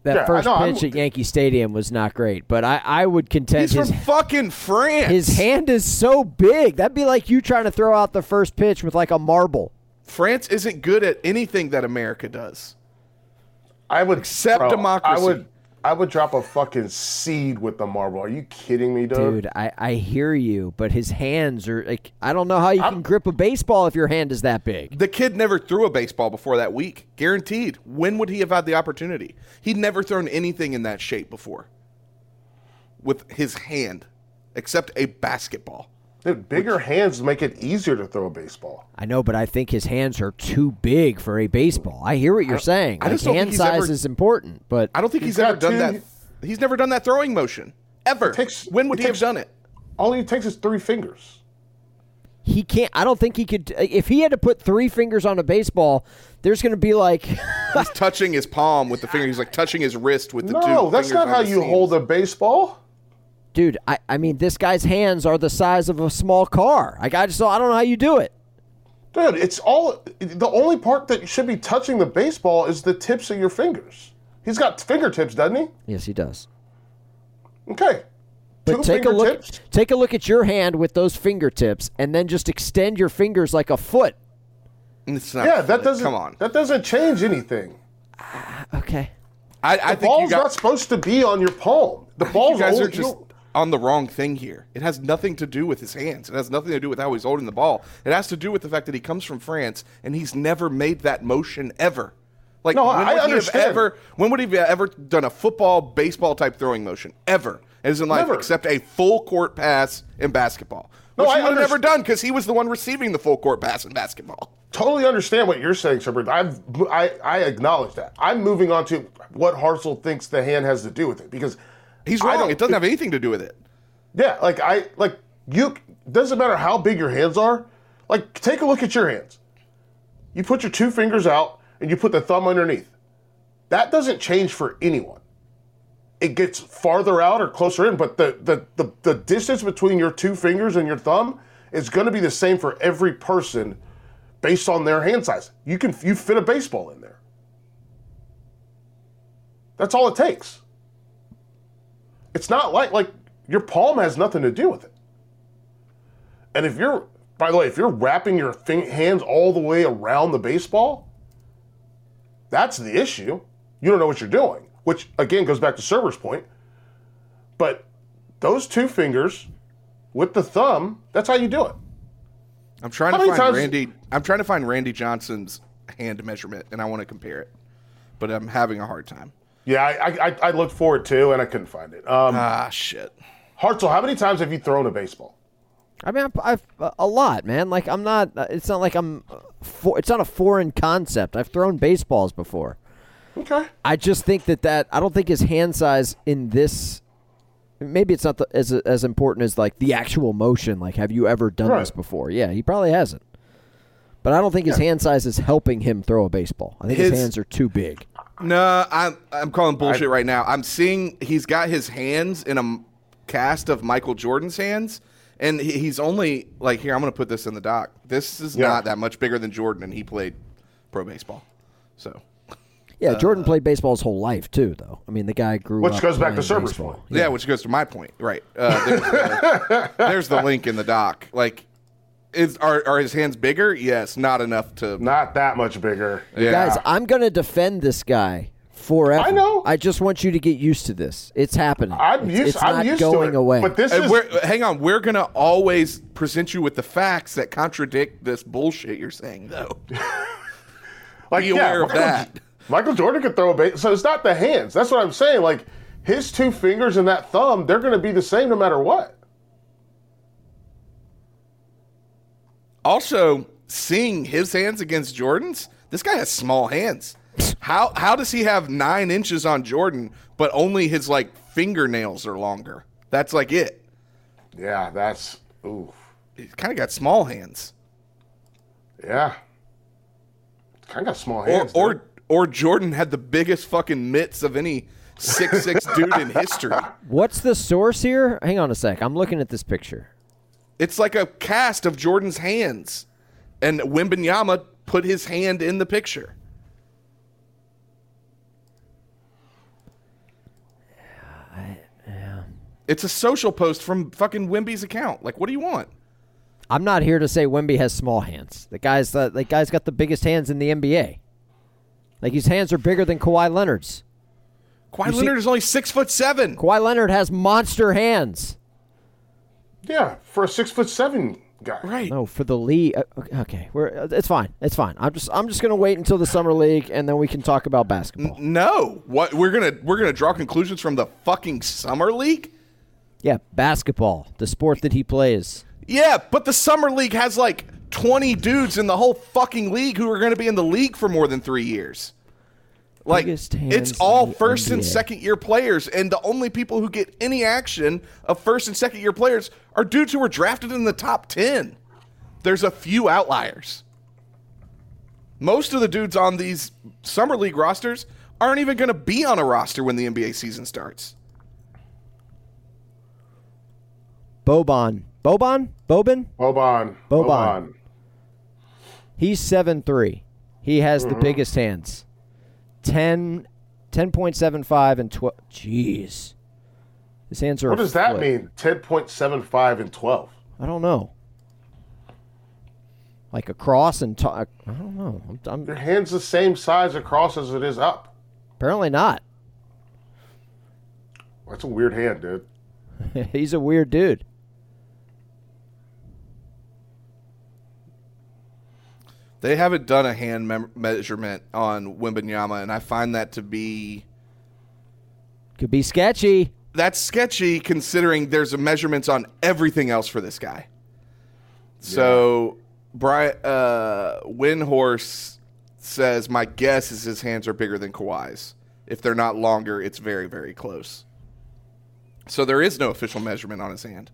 That Yeah, I first know, I'm- pitch at Yankee Stadium was not great, but I, I would contend He's his from fucking France. his hand is so big. That'd be like you trying to throw out the first pitch with like a marble. France isn't good at anything that America does. I would Accept bro, democracy. I would. I would drop a fucking seed with the marble. Are you kidding me, dude? Dude, I, I hear you, but his hands are like I don't know how you can grip a baseball if your hand is that big. The kid never threw a baseball before that week. Guaranteed. When would he have had the opportunity? He'd never thrown anything in that shape before. With his hand, except a basketball. Dude, bigger hands make it easier to throw a baseball. I know, but I think his hands are too big for a baseball. I hear what you're saying. I Like just don't think hand he's size ever- is important, but I don't think He's he's, ever done two- that. He's never done that throwing motion. Ever. takes- when would it he have takes- done it? All he takes is three fingers. he can't. I don't think he could. If he had to put three fingers on a baseball, there's going to be like, He's touching his palm with the finger. He's like touching his wrist with the two. No, that's fingers not on how you seams. hold a baseball. Dude. I, I mean, this guy's hands are the size of a small car. Like, I just, I don't know how you do it. Dude, it's all the only part that should be touching the baseball is the tips of your fingers. He's got fingertips, doesn't he? Yes, he does. Okay. But Two take a look. fingertips? Take a look at your hand with those fingertips, and then just extend your fingers like a foot. It's not Yeah, that doesn't Come on. That doesn't change anything. Ah, okay. I, I The think you ball's got, not supposed to be on your palm. The I think ball's you guys only, are just on the wrong thing here. It has nothing to do with his hands. It has nothing to do with how he's holding the ball. It has to do with the fact that he comes from France and he's never made that motion ever. Like No, when I would he have ever when would he have ever done a football, baseball type throwing motion ever? As in life, Never. except a full court pass in basketball. No, Which I he would have never done because he was the one receiving the full court pass in basketball. totally understand what you're saying, Shepard. I've, I I acknowledge that. I'm moving on to what Hartzell thinks the hand has to do with it because He's wrong. It doesn't have anything to do with it. Yeah, like I like you. Doesn't matter how big your hands are. Like take a look at your hands. You put your two fingers out and you put the thumb underneath. That doesn't change for anyone. It gets farther out or closer in, but the the the, the distance between your two fingers and your thumb is going to be the same for every person based on their hand size. You can you fit a baseball in there. That's all it takes. It's not like like your palm has nothing to do with it. And if you're, by the way, if you're wrapping your hands all the way around the baseball, that's the issue. You don't know what you're doing, which again goes back to Serber's point. But those two fingers with the thumb, that's how you do it. I'm trying How to find times- Randy. I'm trying to find Randy Johnson's hand measurement, and I want to compare it, but I'm having a hard time. Yeah, I, I, I looked for it too, and I couldn't find it. Um, Ah, shit. Hartzell, how many times have you thrown a baseball? I mean, I've, I've a lot, man. Like I'm not. uh, It's not like I'm. For, it's not a foreign concept. I've thrown baseballs before. Okay. I just think that that I don't think his hand size in this. Maybe it's not the, as as important as like the actual motion. Like, have you ever done this before? Yeah, he probably hasn't. But I don't think his hand size is helping him throw a baseball. I think his, His- hands are too big. No, I'm I'm calling bullshit right now. I'm seeing he's got his hands in a cast of Michael Jordan's hands, and he, he's only like here. I'm going to put this in the doc. This is Yeah. not that much bigger than Jordan, and he played pro baseball. So Yeah, Jordan played baseball his whole life too, though. I mean, the guy grew Which up goes back to playing Serber's point. yeah, which goes to my point, right? Uh, there's, the, there's the link in the doc. Like, is are are his hands bigger? Yes, not enough to. Not that much bigger. Yeah. Guys, I'm going to defend this guy forever. I know. I just want you to get used to this. It's happening. I'm it's, used. it's I'm not used going to it. away. But this And is we're, hang on, we're gonna always present you with the facts that contradict this bullshit you're saying, though. like Be yeah, aware of Michael- that. Michael Jordan could throw a base, so it's not the hands. That's what I'm saying. Like his two fingers and that thumb, they're going to be the same no matter what. Also, seeing his hands against Jordan's, this guy has small hands. How how does he have nine inches on Jordan, but only his like fingernails are longer? That's like it. Yeah, that's ooh, He's kind of got small hands. yeah. Kind of got small hands. or dude. or Jordan had the biggest fucking mitts of any six six dude in history. What's the source here? Hang on a sec. I'm looking at this picture. It's like a cast of Jordan's hands, and Wembanyama put his hand in the picture. It's a social post from fucking Wemby's account. Like, what do you want? I'm not here to say Wemby has small hands. The guy's the, the guy's got the biggest hands in the NBA. Like his hands are bigger than Kawhi Leonard's. Kawhi You see- Leonard is only six foot seven. Kawhi Leonard has monster hands. Yeah, for a six foot seven guy. Right. No, for the league. uh, Okay, we're uh, it's fine. It's fine. I'm just I'm just gonna wait until the summer league and then we can talk about basketball. No. What we're gonna we're gonna draw conclusions from the fucking summer league? Yeah, basketball, the sport that he plays. Yeah, but the summer league has like twenty dudes in the whole fucking league who are gonna be in the league for more than three years. Like it's all the first and second year players, and the only people who get any action of first and second year players are dudes who were drafted in the top ten. there's a few outliers. Most of the dudes on these summer league rosters aren't even going to be on a roster when the NBA season starts. Boban. Boban? Bobin? Boban. Boban. He's seven three. He has Mm-hmm. the biggest hands. 10, 10.75 and 12. Jeez. His hands are What does that mean? 10.75 and 12. I don't know. Like across and to- I don't know. I'm, Your I'm hand's the same size across as it is up. apparently not. That's a weird hand, dude. He's a weird dude. They haven't done a hand mem- measurement on Wembanyama, and I find that to be Could be sketchy. that's sketchy considering there's a measurements on everything else for this guy. So, Brian uh, Windhorst says, "My guess is his hands are bigger than Kawhi's. If they're not longer, it's very, very close." So there is no official measurement on his hand.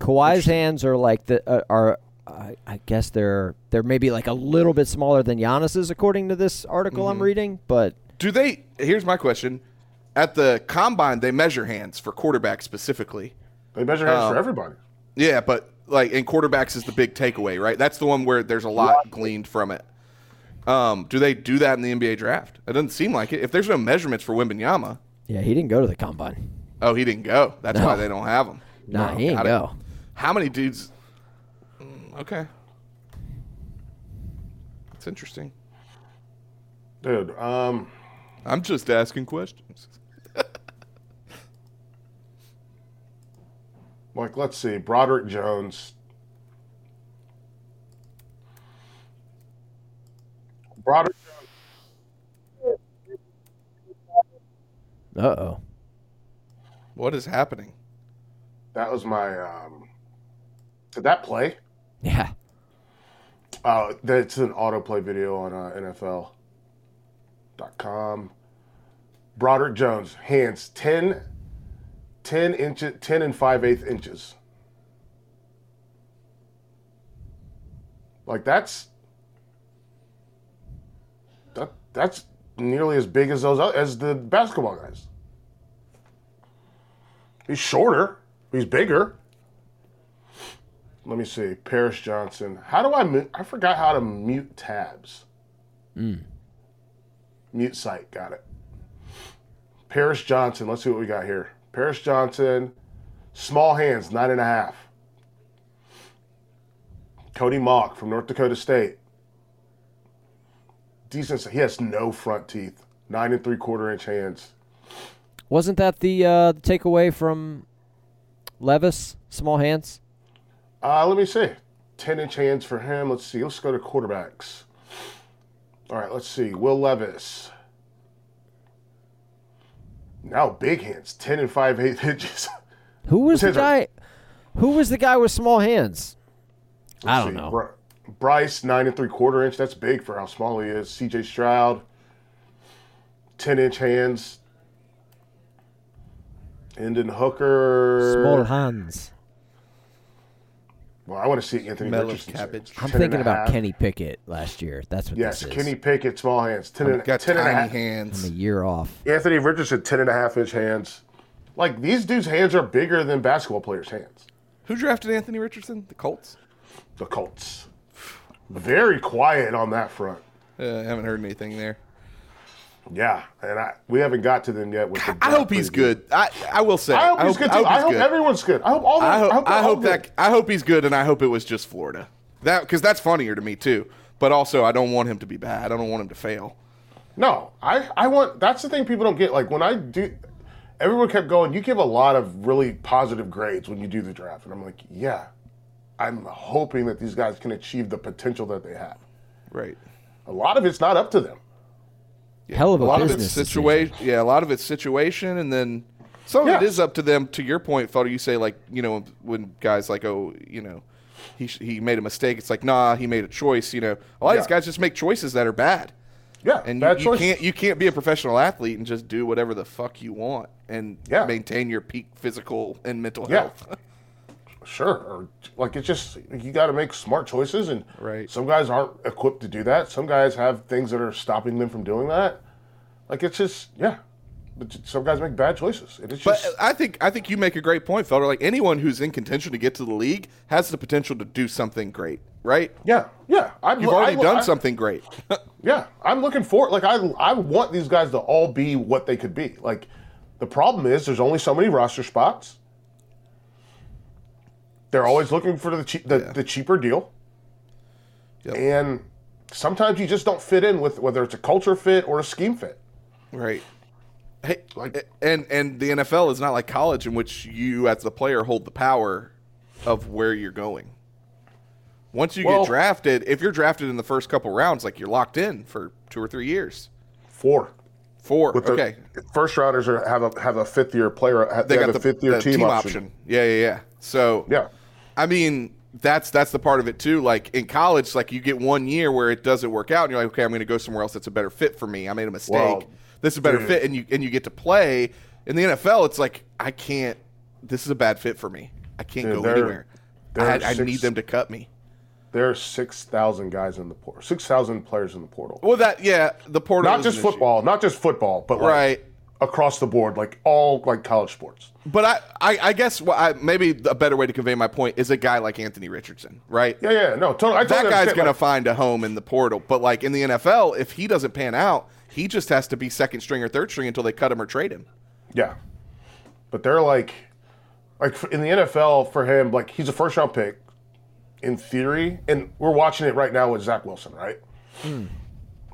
Kawhi's hands are like the uh, are. I I guess they're they're maybe like a little bit smaller than Giannis's, according to this article I'm reading. But Do they? Here's my question: At the combine, they measure hands for quarterbacks specifically. They measure hands Um, for everybody. Yeah, but like in quarterbacks is the big takeaway, right? That's the one where there's a lot gleaned from it. Um, do they do that in the NBA draft? It doesn't seem like it. If there's no measurements for Wembanyama, yeah, he didn't go to the combine. oh, he didn't go. That's No. why they don't have him. Nah, he ain't got it. go. How many dudes? Okay, it's interesting. Dude, um, I'm just asking questions. like, let's see. Broderick Jones. Broderick Jones. Uh oh. What is happening? That was my. Um, did that play? Yeah. Uh, that's an autoplay video on uh, NFL.com. Broderick Jones, hands 10, 10 inches, 10 and 5 eighth inches. Like that's that that's nearly as big as those as the basketball guys. He's shorter. He's bigger. Let me see. Paris Johnson. How do I mute? I forgot how to mute tabs. Mute site. Got it. Paris Johnson. Let's see what we got here. Paris Johnson. Small hands, nine and a half. Cody Mauch from North Dakota State. Decent. He has no front teeth. Nine and three quarter inch hands. Wasn't that the uh, the takeaway from Levis? Small hands. Uh, let me see. 10 inch hands for him. Let's see. Let's go to quarterbacks. All right, let's see. Will Levis. Now big hands. 10 and 5 8 inches. Who was the guy? Who was the guy with small hands? I Let's don't see. know. Bry- Bryce, 9 and 3 quarter inch. That's big for how small he is. CJ Stroud, 10 inch hands. Hendon Hooker. Small hands. Well, I want to see Anthony Mellow Richardson. cabbage. I'm thinking about half. Kenny Pickett last year. That's what Yes, this is. Yes, Kenny Pickett, small hands. 10 and, Got 10 and a tiny half. I'm a year off. Anthony Richardson, 10 and a half inch hands. Like, these dudes' hands are bigger than basketball players' hands. Who drafted Anthony Richardson? The Colts. The Colts. Very quiet on that front. Uh, I haven't heard anything there. Yeah, and I we haven't got to them yet. With the I hope he's good. I I will say. I hope he's good too. I hope, he's good. everyone's good. I hope all. The, I hope, I hope good. that I hope he's good, and I hope it was just Florida. That because that's funnier to me too. But also, I don't want him to be bad. I don't want him to fail. No, I I want. That's the thing people don't get. Like when I do, everyone kept going. You give a lot of really positive grades when you do the draft, and I'm like, yeah, I'm hoping that these guys can achieve the potential that they have. Right. A lot of it's not up to them. Hell of a, A lot of it's decision. situation. Yeah, a lot of it's situation, and then some of it Yeah. is up to them. To your point, Felder, you say like you know when guys like oh you know he sh- he made a mistake. It's like nah, he made a choice. You know, a lot of these guys just make choices that are bad. Yeah, And bad you, you can't you can't be a professional athlete and just do whatever the fuck you want and Yeah. maintain your peak physical and mental Yeah. health. Sure, or like it's just you got to make smart choices, and Right. some guys aren't equipped to do that. Some guys have things that are stopping them from doing that. Like it's just yeah, but some guys make bad choices, and it's But just I think I think you make a great point, Felder. Like anyone who's in contention to get to the league has the potential to do something great, right? yeah, yeah. I'm, You've already I- done I- something great. Yeah, I'm looking for like I I want these guys to all be what they could be. Like the problem is there's only so many roster spots. They're always looking for the cheap, the, Yeah. the cheaper deal, Yep. and sometimes you just don't fit in with whether it's a culture fit or a scheme fit. Right. Hey, Like- and and the NFL is not like college in which you as the player hold the power of where you're going. Once you Well- get drafted, if you're drafted in the first couple rounds, like you're locked in for two or three years. Four. Four. With the okay. first rounders are, have a have a fifth year player. They, have the a fifth year the team, option. Yeah, yeah, yeah. So Yeah, I mean, that's that's the part of it too. Like in college, like you get one year where it doesn't work out, and you're like, okay, I'm going to go somewhere else that's a better fit for me. I made a mistake. Well, this is a better dude. fit, and you and you get to play. In the NFL, it's like I can't. This is a bad fit for me. I can't Dude, go anywhere. I, are I need them to cut me. there are six thousand guys in the portal. Six thousand players in the portal. Well, that yeah, the portal. not just an issue. football, not just football, but like right? Across the board, like all like college sports. But I, I, I guess what I, maybe a better way to convey my point is a guy like Anthony Richardson, right? Yeah, yeah, no, totally. I that guy's going to like, find a home in the portal. But like in the NFL, if he doesn't pan out, he just has to be second string or third string until they cut him or trade him. yeah, but they're like, like in the NFL for him, like he's a first round pick, in theory, and we're watching it right now with Zach Wilson, right? Hmm.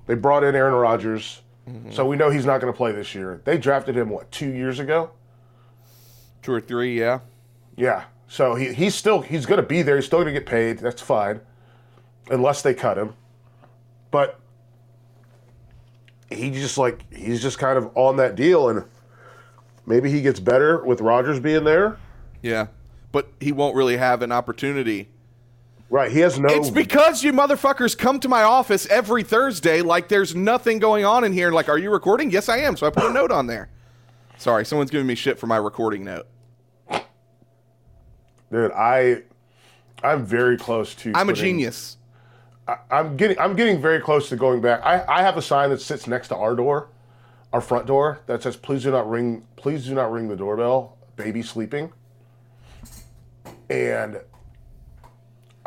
They brought in Aaron Rodgers, Mm-hmm. so we know he's not going to play this year. They drafted him what two years ago? Two or three, yeah. Yeah. So he, he's still he's going to be there. He's still going to get paid. That's fine, unless they cut him. But he just like he's just kind of on that deal, and maybe he gets better with Rodgers being there. Yeah. But he won't really have an opportunity. Right. He has no. It's because you motherfuckers come to my office every Thursday like there's nothing going on in here. Like, are you recording? Yes, I am. So I put a note on there. Sorry, someone's giving me shit for my recording note. dude. I I'm very close to. I'm a putting- genius. I'm getting I'm getting very close to going back. I, I have a sign that sits next to our door, our front door, that says please do not ring please do not ring the doorbell. Baby sleeping. And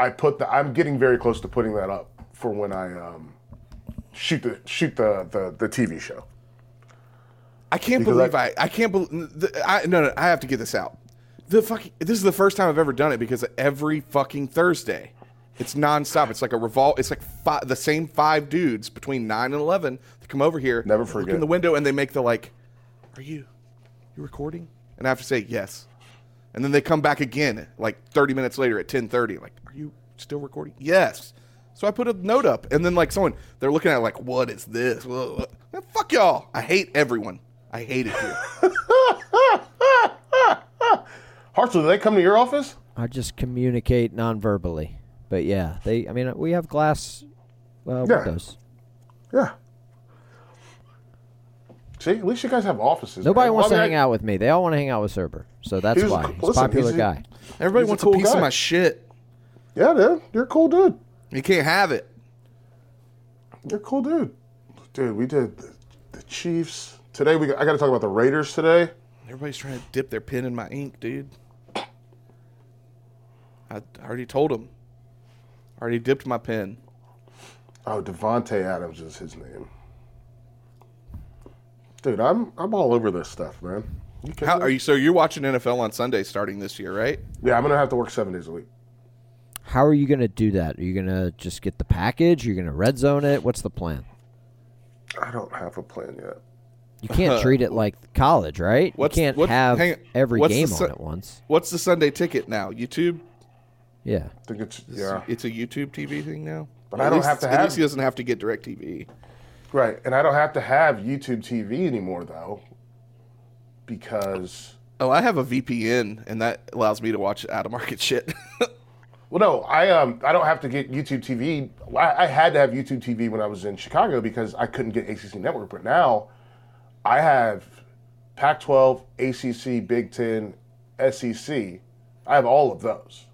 I put the I'm getting very close to putting that up for when I um, shoot the shoot the, the, the TV show. I can't Because believe I- I, I can't believe I no no I have to get this out. The fucking this is the first time I've ever done it because every fucking Thursday, it's nonstop. It's like a revol. It's like five, the same five dudes between nine and eleven that come over here. Never look forget. in the window and they make the like, "Are you, you recording?" And I have to say yes, and then they come back again like thirty minutes later at ten thirty. Like, "Are you still recording?" Yes. So I put a note up, and then like someone they're looking at it like, "What is this?" Whoa, whoa. Man, fuck y'all. I hate everyone. I hate it here. Hartzell, do they come to your office? I just communicate non-verbally. But yeah, they. I mean, we have glass uh, Yeah. windows. Yeah. See, at least you guys have offices. Nobody man. wants Well, to I mean, hang I- out with me. They all want to hang out with Serber. So that's He was- why. He's a listen, popular he's a- guy. Everybody He's a wants cool a piece guy. of my shit. Yeah, dude, you're a cool dude. You can't have it. You're a cool dude. Dude, we did the, the Chiefs today. We got, I got to talk about the Raiders today. Everybody's trying to dip their pen in my ink, dude. I already told them. I already dipped my pen. Oh, Davante Adams is his name. Dude, I'm I'm all over this stuff, man. You How are you? So you're watching NFL on Sunday starting this year, right? Yeah, I'm gonna have to work seven days a week. How are you going to do that? Are you going to just get the package? Are You're going to red zone it? What's the plan? I don't have a plan yet. You can't treat it like college, right? What's- you can't what- have hang on. every What's the game su- on at once. What's the Sunday ticket now? YouTube? Yeah. I think it's yeah, It's a YouTube TV thing now. But At I don't least have to it's- At have- least he doesn't have to get Direct TV. Right. And I don't have to have YouTube TV anymore though, because Oh, I have a VPN, and that allows me to watch out of market shit. Well, no, I um I don't have to get YouTube TV. I, I had to have YouTube TV when I was in Chicago because I couldn't get ACC Network. But now, I have Pac-12, ACC, Big Ten, SEC, I have all of those.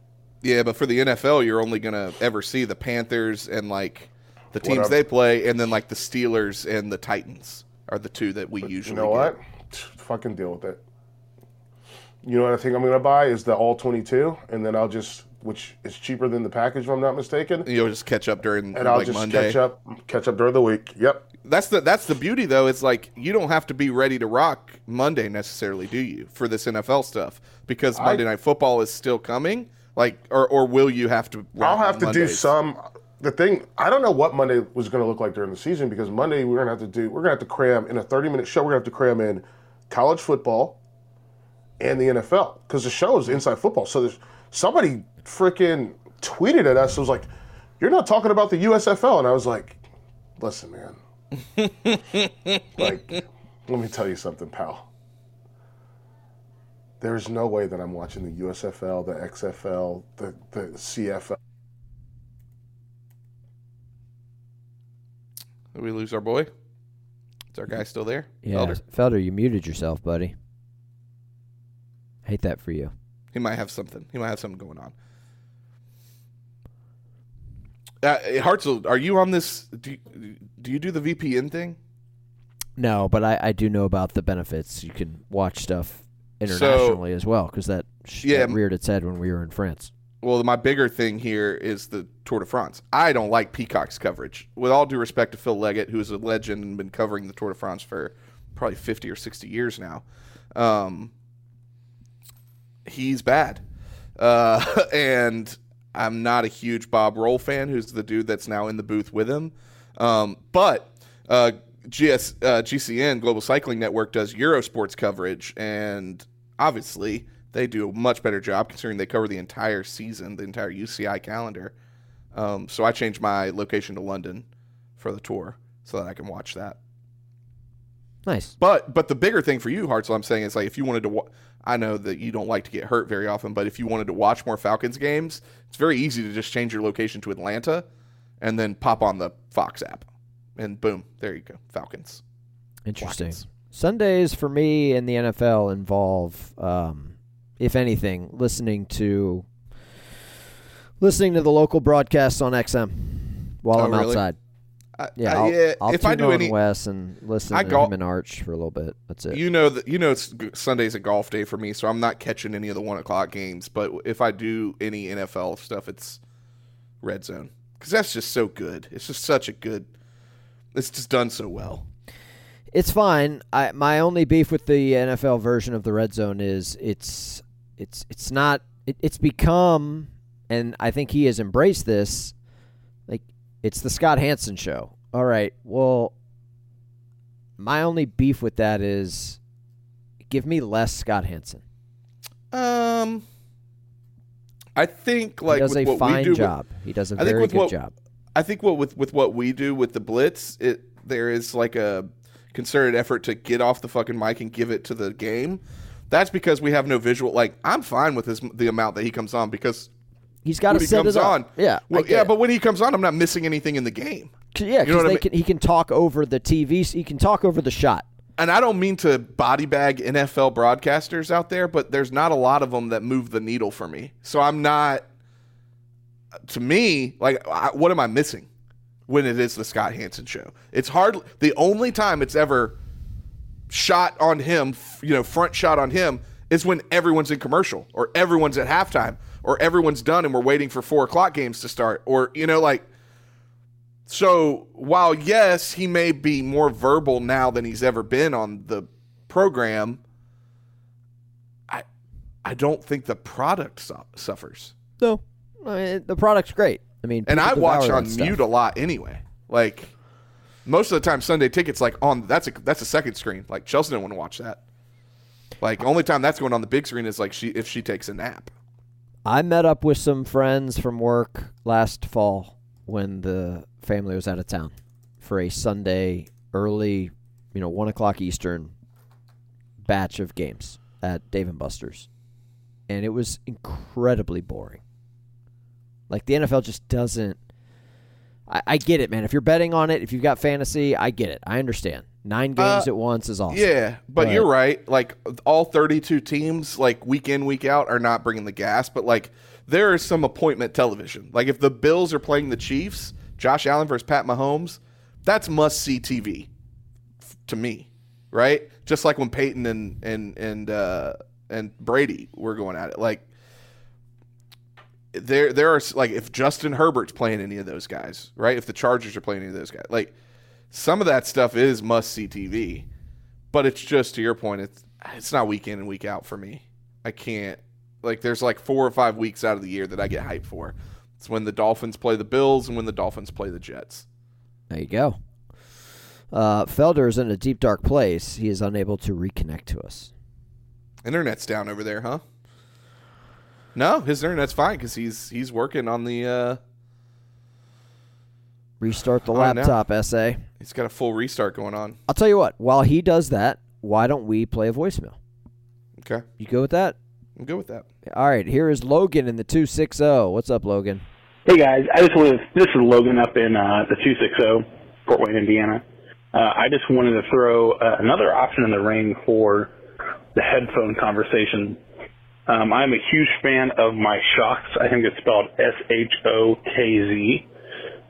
Yeah, but for the NFL, you're only gonna ever see the Panthers and like the teams Whatever. they play, and then like the Steelers and the Titans are the two that we You usually. know get. what? Fucking deal with it. You know what I think I'm gonna buy is the all 22, and then I'll just, which is cheaper than the package if I'm not mistaken, You'll just catch up during and I'll like just Monday. catch up, catch up during the week. Yep. That's the that's the beauty though. It's like you don't have to be ready to rock Monday necessarily, do you? For this NFL stuff, because Monday Night Football is still coming. Like, or or will you have to? I'll have to do some. The thing I don't know what Monday was going to look like during the season because Monday we're going to have to do we're going to have to cram in a 30 minute show. We're going to have to cram in college football and the NFL because the show is inside football. So there's somebody freaking tweeted at us. It was like, "You're not talking about the USFL," and I was like, "Listen, man. like, let me tell you something, pal." There's no way that I'm watching the USFL, the XFL, the, the CFL. Did we lose our boy? Is our guy still there? Yeah, Felder? Felder, you muted yourself, buddy. Hate that for you. He might have something. He might have something going on. Uh, Hartzell, are you on this? Do you, do you do the VPN thing? No, but I, I do know about the benefits. You can watch stuff internationally as well because that, Yeah. that reared its head when we were in France. Well, my bigger thing here is the Tour de France. I don't like Peacock's coverage. With all due respect to Phil Liggett, who's a legend and been covering the Tour de France for probably 50 or 60 years now, um, he's bad. Uh, and I'm not a huge Bob Roll fan, who's the dude that's now in the booth with him. Um, but uh, GS, uh, GCN, Global Cycling Network, does Eurosports coverage, and obviously they do a much better job considering they cover the entire season, the entire UCI calendar. Um, so I changed my location to London for the tour so that I can watch that. Nice. But but the bigger thing for you, Hartzell, I'm saying is like if you wanted to, wa- I know that you don't like to get hurt very often, but if you wanted to watch more Falcons games, it's very easy to just change your location to Atlanta, and then pop on the Fox app, and boom, there you go, Falcons. Interesting. Watkins. Sundays for me in the NFL involve, um, if anything, listening to listening to the local broadcasts on XM while Oh, I'm really? outside. I, Yeah, I- I'll, yeah. I'll if I do any, Wes and listen I to go- him and Arch for a little bit. That's it. you know that you know it's Sunday's a golf day for me, so I'm not catching any of the one o'clock games. But if I do any NFL stuff, it's Red Zone because that's just so good. It's just such a good. It's just done so well. It's fine. I my only beef with the NFL version of the red zone is it's it's it's not it, it's become and I think he has embraced this like it's the Scott Hanson show. All right. Well, my only beef with that is give me less Scott Hanson. Um, I think like he does with a what we fine do with- job. he does a I very good what- job. I think what with with what we do with the blitz, it there is like a concerted effort to get off the fucking mic and give it to the game. That's because we have no visual. Like I'm fine with his the amount that he comes on because He's got when to he set comes it up. on, Yeah. Well, yeah. it. But when he comes on, I'm not missing anything in the game. yeah, you know because I mean? he can talk over the TV. He can talk over the shot. And I don't mean to body bag NFL broadcasters out there, but there's not a lot of them that move the needle for me. So I'm not. To me, like, I, what am I missing when it is the Scott Hanson show? It's hard. The only time it's ever shot on him, you know, front shot on him, is when everyone's in commercial or everyone's at halftime or everyone's done and we're waiting for four o'clock games to start or you know, like. So while yes, he may be more verbal now than he's ever been on the program, I I don't think the product su- suffers. No, I mean, the product's great. I mean, And I watch on mute a lot anyway. Like most of the time, Sunday tickets like on that's a that's a second screen. Like Chelsea didn't want to watch that. Like only time that's going on the big screen is like she if she takes a nap. I met up with some friends from work last fall when the family was out of town for a Sunday early, you know, one o'clock Eastern batch of games at Dave and Buster's, and it was incredibly boring. Like the NFL just doesn't. I, I get it, man. If you're betting on it, if you've got fantasy, I get it. I understand. Nine games Uh, at once is awesome. Yeah, but, But- you're right. Like all 32 teams, like week in week out, are not bringing the gas. But like there is some appointment television. Like if the Bills are playing the Chiefs, Josh Allen versus Pat Mahomes, that's must see TV f- to me, right? Just like when Peyton and and and uh, and Brady were going at it. Like there there are like if Justin Herbert's playing any of those guys, right? If the Chargers are playing any of those guys, like some of that stuff is must see TV. But it's just to your point, it's it's not week in and week out for me. I can't like there's like four or five weeks out of the year that I get hyped for. It's when the Dolphins play the Bills and when the Dolphins play the Jets. There you go. Uh, Felder is in a deep, dark place. He is unable to reconnect to us. Internet's down over there, huh? No, his internet's fine because he's he's working on the. uh Restart the no. laptop, SA. He's got a full restart going on. I'll tell you what. While he does that, why don't we play a voicemail? Okay, You go with that? I'm good with that. All right. Here is Logan in the two six zero. What's up, Logan? Hey guys, I just wanted this is Logan up in uh, the 260 Fort Wayne, Indiana. Uh, I just wanted to throw uh, another option in the ring for the headphone conversation. Um, I'm a huge fan of my Shokz. I think it's spelled S H O K Z.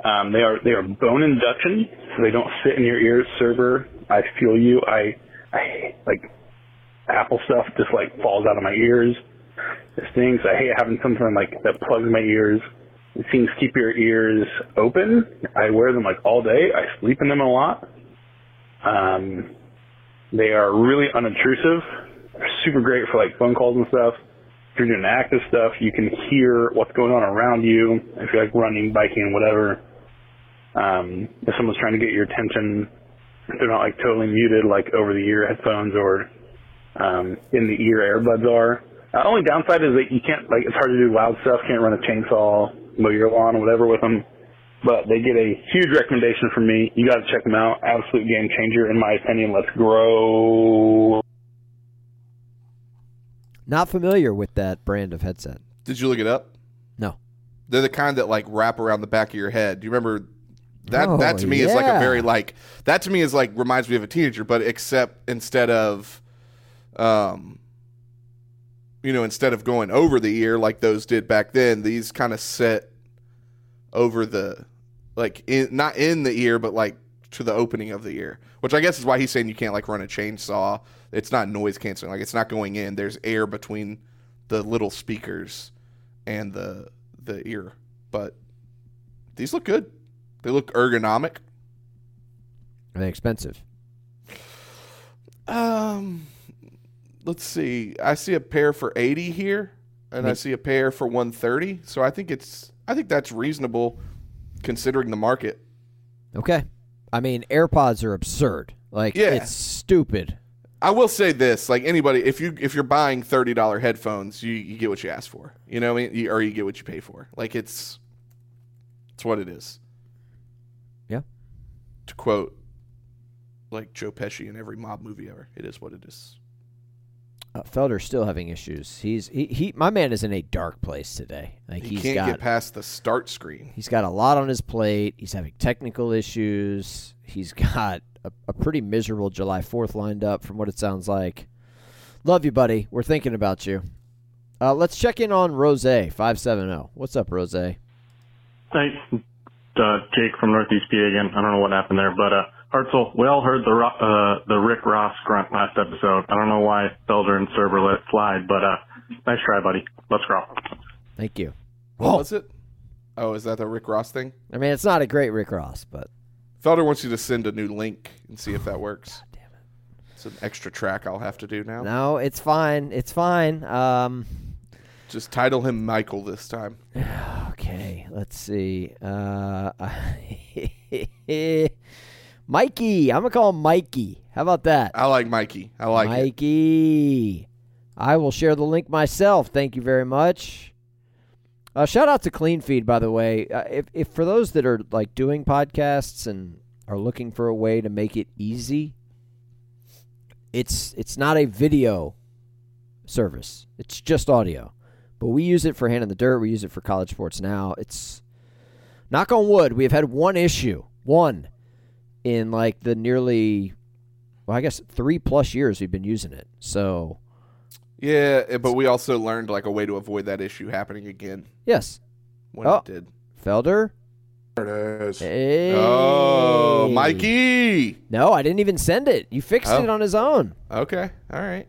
Um, they are they are bone induction, so they don't sit in your ears. Serber, I feel you. I I hate like Apple stuff just like falls out of my ears. It stinks. I hate having something like that plugs my ears. It seems keep your ears open. I wear them like all day. I sleep in them a lot. Um, they are really unobtrusive. Super great for like phone calls and stuff. If you're doing active stuff, you can hear what's going on around you. If you're like running, biking, whatever. Um, if someone's trying to get your attention, if they're not like totally muted like over the ear headphones or um, in the ear earbuds are. Uh, only downside is that you can't like it's hard to do loud stuff. Can't run a chainsaw, mow your lawn, or whatever with them. But they get a huge recommendation from me. You got to check them out. Absolute game changer, in my opinion. Let's grow. Not familiar with that brand of headset. Did you look it up? No. They're the kind that like wrap around the back of your head. Do you remember that? Oh, that to me is like a very like that to me is like reminds me of a teenager, but except instead of, um, you know, instead of going over the ear like those did back then, these kind of sit over the, like in not in the ear, but like to the opening of the ear. Which I guess is why he's saying you can't like run a chainsaw. It's not noise canceling. Like it's not going in. There's air between the little speakers and the the ear. But these look good. They look ergonomic. Are they expensive? Um, let's see. I see a pair for eighty here, and I see a pair for one thirty. So I think it's I think that's reasonable considering the market. Okay. I mean, AirPods are absurd. Like, Yeah. it's stupid. I will say this: like anybody, if you if you're buying thirty dollar headphones, you, you get what you ask for. You know what I mean? You, or you get what you pay for. Like it's it's what it is. Yeah. To quote like Joe Pesci in every mob movie ever, it is what it is. Uh, Felder's still having issues. He's he, he my man is in a dark place today. Like He he's can't got get past the start screen. he's got a lot on his plate. He's having technical issues. He's got a, a pretty miserable July 4th lined up from what it sounds like. Love you, buddy. We're thinking about you. Uh, let's check in on Rose 570. What's up, Rose? Hey, uh, Jake from Northeast PA again. I don't know what happened there, but uh, Hartzell, we all heard the uh, the Rick Ross grunt last episode. I don't know why Felder and Serber let it slide, but uh, nice try, buddy. Let's grow. Thank you. What was it? Oh, is that the Rick Ross thing? I mean, it's not a great Rick Ross, but Felder wants you to send a new link and see if that works. damn it. It's an extra track I'll have to do now. no, it's fine. It's fine. Um, Just title him Michael this time. Okay, let's see. Uh, Mikey, I'm gonna call him Mikey. How about that, I like Mikey. I like it. Mikey? I will share the link myself. Thank you very much. Uh, shout out to Cleanfeed, by the way. Uh, if, if for those that are like doing podcasts and are looking for a way to make it easy, it's it's not a video service. It's just audio. But we use it for Hand in the Dirt. We use it for College Sports Now. It's knock on wood. We have had one issue, one, in like the nearly well, I guess three plus years we've been using it. So Yeah, eh, but we also learned like a way to avoid that issue happening again yes, when Oh. it did. Felder. There it is. Hey. Oh, Mikey. No, I didn't even send it. You fixed Oh. it on his own. Okay, all right.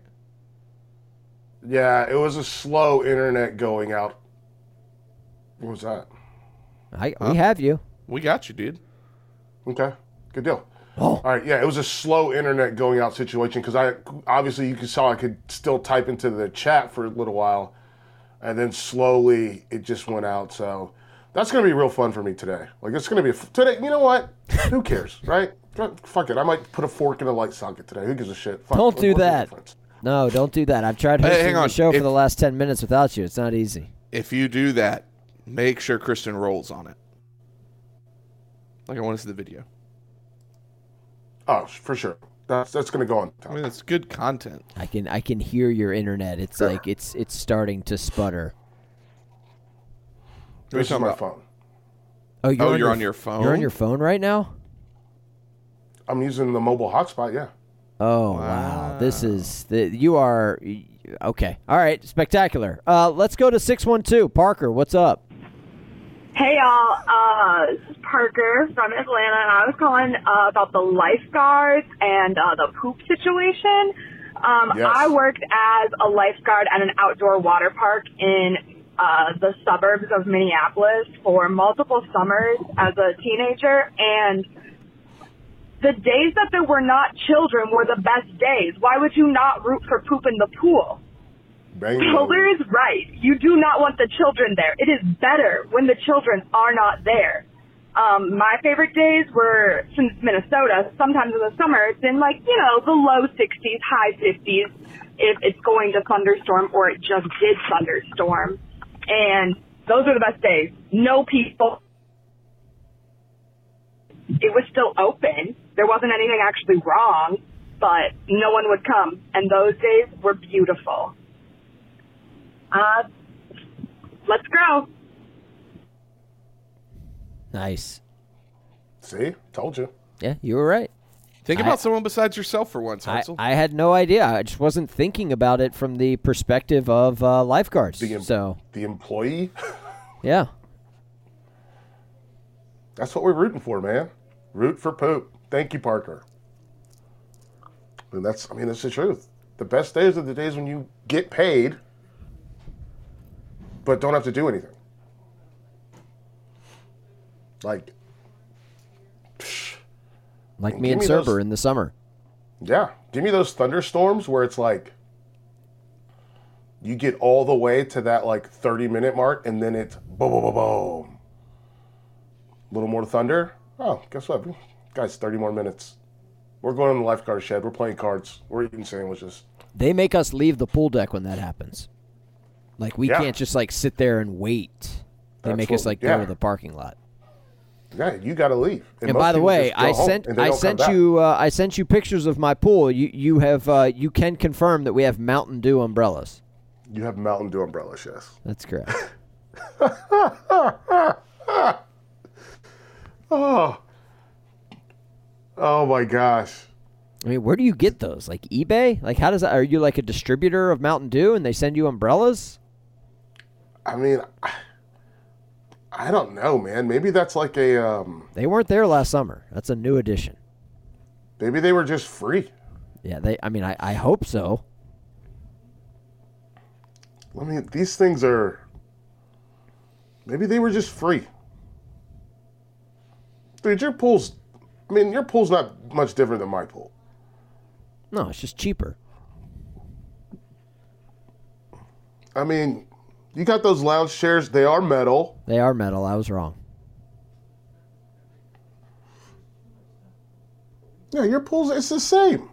Yeah, it was a slow internet going out. What was that? I, Huh? We have you. We got you, dude. Okay, good deal. Oh. All right, yeah, it was a slow internet going out situation because I obviously you could saw I could still type into the chat for a little while, and then slowly it just went out. So that's gonna be real fun for me today. Like it's gonna be a f today. You know what? Who cares, right? Fuck it. I might put a fork in a light socket today. Who gives a shit? Fuck, Don't do that. No, don't do that. I've tried Hey, hosting hang the on. show for the last ten minutes without you. It's not easy. If you do that, make sure Kristen rolls on it. Like I want to see the video. Oh, for sure. That's that's gonna go on. I mean, it's good content. I can I can hear your internet. It's like it's it's starting to sputter. What are you This is my about? phone. Oh, you're, Oh, on, you're your, on your phone. You're on your phone right now. I'm using the mobile hotspot. Yeah. Oh wow, this is the, you are okay. All right, spectacular. Uh, let's go to six one two. Parker, what's up? Hey y'all, uh, this is Parker from Atlanta, and I was calling uh, about the lifeguards and uh, the poop situation. Um, Yes. I worked as a lifeguard at an outdoor water park in uh, the suburbs of Minneapolis for multiple summers as a teenager, and the days that there were not children were the best days. Why would you not root for poop in the pool? Bang. Felder is right. You do not want the children there. It is better when the children are not there. Um, my favorite days were since Minnesota. Sometimes in the summer, it's in like you know the low 60s, high 50s. If it's going to thunderstorm or it just did thunderstorm, and those are the best days. No people. It was still open. There wasn't anything actually wrong, but no one would come, and those days were beautiful. Uh, let's go. Nice. See, told you. Yeah, you were right. Think I- about someone besides yourself for once, I, I had no idea. I just wasn't thinking about it from the perspective of uh, lifeguards. The em- so The employee. yeah, That's what we're rooting for, man. Root for poop. Thank you, Parker. And that's, I mean, that's the truth. The best days are the days when you get paid, but don't have to do anything. Like, like me and Serber those- in the summer. yeah, give me those thunderstorms where it's like you get all the way to that like 30 minute mark and then it's boom, boom, boom, boom. A little more thunder. Oh, guess what? Guys, 30 more minutes. We're going in the lifeguard shed. We're playing cards. We're eating sandwiches. They make us leave the pool deck when that happens. Like we Yeah. can't just like sit there and wait. They make us like go to the parking lot. Yeah, you got to leave. And most by the way, I sent I sent you uh, I sent you pictures of my pool. You you have uh, you can confirm that we have Mountain Dew umbrellas. You have Mountain Dew umbrellas, yes. That's correct. Oh. Oh my gosh. I mean, where do you get those? Like eBay? Like how does that? Are you like a distributor of Mountain Dew and they send you umbrellas? I mean, I- I don't know, man. Maybe that's like a um They weren't there last summer. That's a new addition. maybe they were just free. Yeah, they. I mean, I, I hope so. I mean, these things are. Maybe they were just free. Dude, your pool's. I mean, your pool's not much different than my pool. No, it's just cheaper. I mean, you got those lounge chairs. They are metal. They are metal. I was wrong. Yeah, your pool's. It's the same.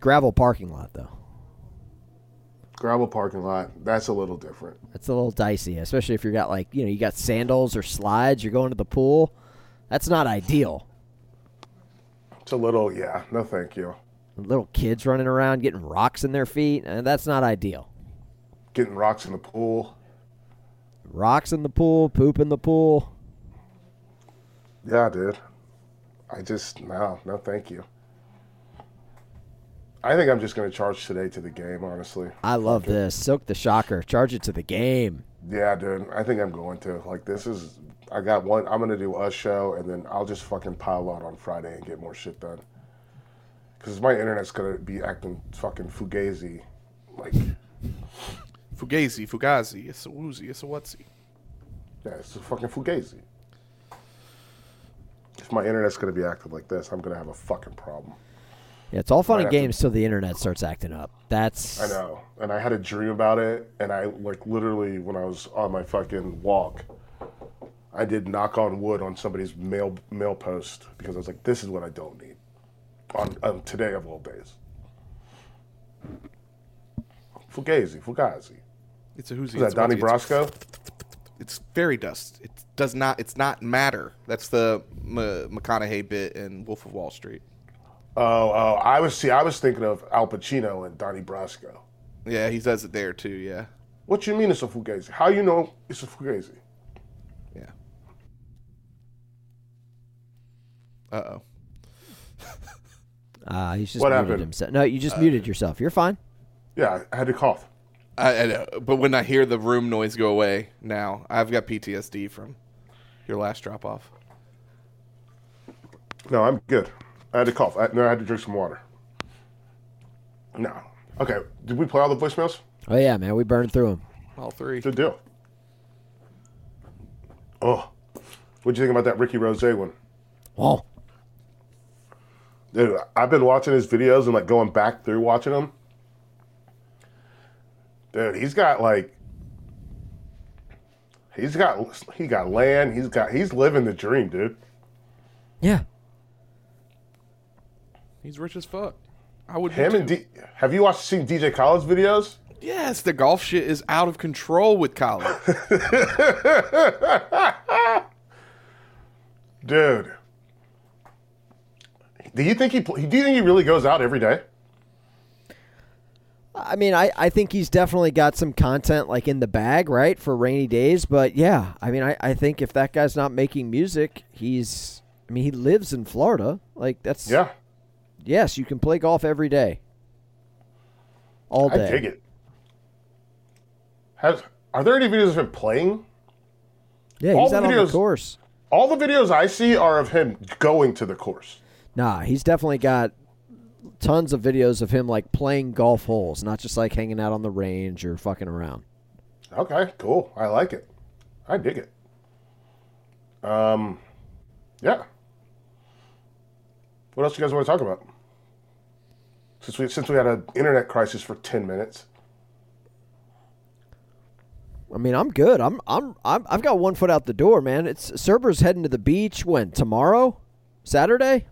Gravel parking lot though. Gravel parking lot. That's a little different. That's a little dicey, especially if you got like you know you got sandals or slides. You're going to the pool. That's not ideal. It's a little. Yeah. No, thank you. Little kids running around getting rocks in their feet. And that's not ideal. Getting rocks in the pool. Rocks in the pool, poop in the pool. Yeah, dude. I just no, no, thank you. I think I'm just gonna charge today to the game, honestly. I love this. Soak the shocker. Charge it to the game. Yeah, dude. I think I'm going to. Like, this is. I got one. I'm gonna do a show, and then I'll just fucking pile out on Friday and get more shit done. Because my internet's gonna be acting fucking fugazi. Like, Fugazi, Fugazi, it's a woozy, it's a whatsy. yeah, it's a fucking fugazi. If my internet's gonna be acting like this, I'm gonna have a fucking problem. Yeah, it's all fun Might and have to- games till the internet starts acting up. That's I know. And I had a dream about it, and I like literally when I was on my fucking walk, I did knock on wood on somebody's mail mail post because I was like, this is what I don't need on, on today of all days. Fugazi, Fugazi. It's a woozy. Is that it's a Donnie Brasco? It's fairy dust. It does not. It's not matter. That's the M- McConaughey bit in Wolf of Wall Street. Oh, oh, I was see. I was thinking of Al Pacino and Donnie Brasco. Yeah, he says it there too. Yeah, What you mean it's a Fugazi? How you know it's a Fugazi? yeah. Uh oh. uh, he's just What muted happened? himself. No, you just muted yourself. You're fine. Yeah, I had to cough. I, I know, but when I hear the room noise go away now, I've got PTSD from your last drop off. No, I'm good. I had to cough. I, no, I had to drink some water. No. Okay. Did we play all the voicemails? Oh yeah, man, we burned through them. All three. Good deal. Oh, what'd you think about that Rick Ross one? Oh, Dude, I've been watching his videos and like going back through watching them. Dude, he's got like, he's got he got land. He's got he's living the dream, dude. yeah. He's rich as fuck. I would. be Him too. and D, have you watched seen DJ Khaled's videos? yes, the golf shit is out of control with Colin. Dude, do you think he do you think he really goes out every day? I mean, I, I think he's definitely got some content like in the bag, right, for rainy days. But yeah, I mean, I, I think if that guy's not making music, he's. I mean, he lives in Florida. Like that's Yeah, Yes, you can play golf every day. All I day. dig it. Has are there any videos of him playing? Yeah, All he's the out on the course. All the videos I see are of him going to the course. Nah, he's definitely got tons of videos of him like playing golf holes, not just like hanging out on the range or fucking around. Okay, cool. I like it. I dig it. Um, yeah. What else you guys want to talk about? Since we since we had an internet crisis for ten minutes. I mean, I'm good. I'm I'm, I'm I've got one foot out the door, man. It's Serber's heading to the beach when tomorrow, Saturday.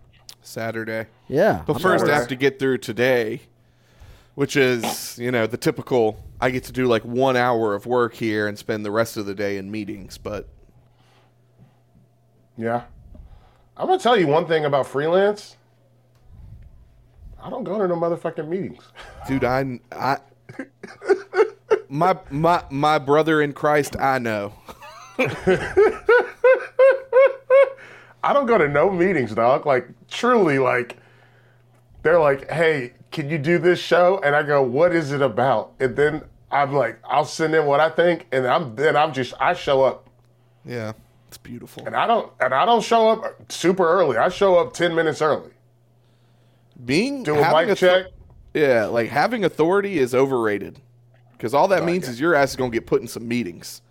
Saturday. Yeah, But I'm first, I have to get through today, which is, you know, the typical. I get to do like one hour of work here and spend the rest of the day in meetings. But Yeah. I'm gonna tell you one thing about freelance. I don't go to no motherfucking meetings. dude, I, I, my my my brother in Christ, I know. I don't go to no meetings, dog. Like truly, like they're like, "Hey, can you do this show?" And I go, "What is it about?" And then I'm like, "I'll send in what I think," and I'm then I'm just I show up, Yeah, it's beautiful. and I don't and I don't show up super early. I show up ten minutes early. Being Do a mic check. Yeah, like having authority is overrated because all that means yeah. is your ass is gonna get put in some meetings.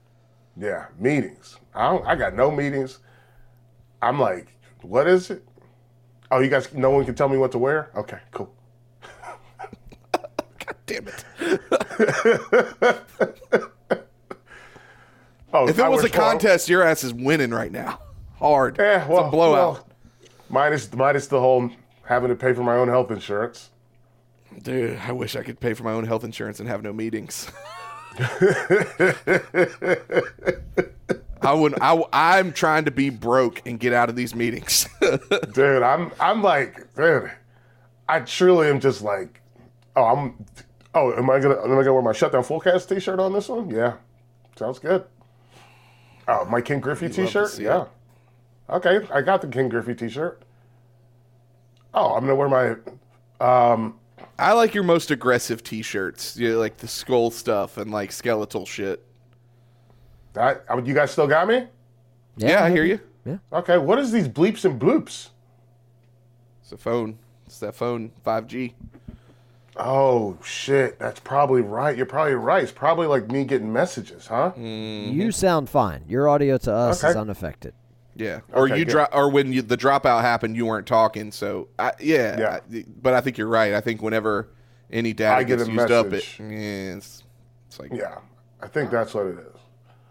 Yeah, meetings. I don't. I got no meetings. I'm like, what is it? Oh, you guys, no one can tell me what to wear. Okay, cool. God damn it! Oh, If it I was a contest, your ass is winning right now. Hard. Yeah, well, it's a blowout. well, minus minus the whole having to pay for my own health insurance. Dude, I wish I could pay for my own health insurance and have no meetings. I would. I, I'm trying to be broke and get out of these meetings. Dude, I'm I'm like, dude, I truly am just like, oh, I'm, oh, am I gonna am I gonna wear my Shutdown Fullcast T-shirt on this one? Yeah, sounds good. Oh, my King Griffey to T-shirt, yeah. Okay, I got the King Griffey T-shirt. Oh, I'm gonna wear my. Um, I like your most aggressive T-shirts, you know, like the skull stuff and like skeletal shit. That uh, you guys still got me? Yeah, I hear you. Yeah. Okay. What is these bleeps and bloops? It's a phone. It's that phone, 5G. Oh shit, that's probably right. You're probably right. It's probably like me getting messages, huh? You sound fine. Your audio to us Okay. is unaffected. Yeah, or Okay, you good. drop, or when you, the dropout happened, you weren't talking. So, I, yeah, Yeah. I- but I think you're right. I think whenever any data I get gets a used up, it message. yeah, it's, it's like Yeah, I think that's what it is.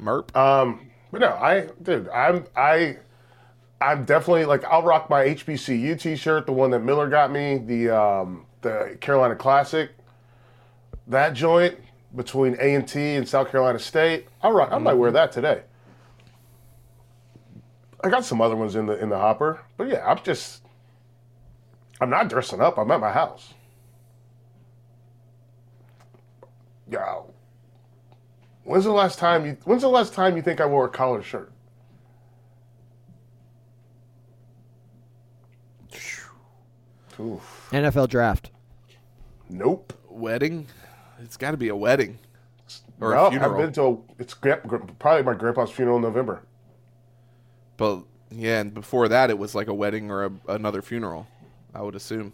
Merp. Um, but no, I, dude, I'm, I, I'm definitely like, I'll rock my HBCU T-shirt, the one that Miller got me, the, um, the Carolina Classic, that joint between A and T and South Carolina State. I'll rock. I might wear that today. I got some other ones in the in the hopper, but yeah, I'm just, I'm not dressing up. I'm at my house. Yeah. When's the last time you? When's the last time you think I wore a collared shirt? Oof. NFL draft. Nope. wedding. It's got to be a wedding or no, a funeral. I've been to a. It's probably my grandpa's funeral in November. but yeah, and before that, it was like a wedding or a, another funeral. I would assume.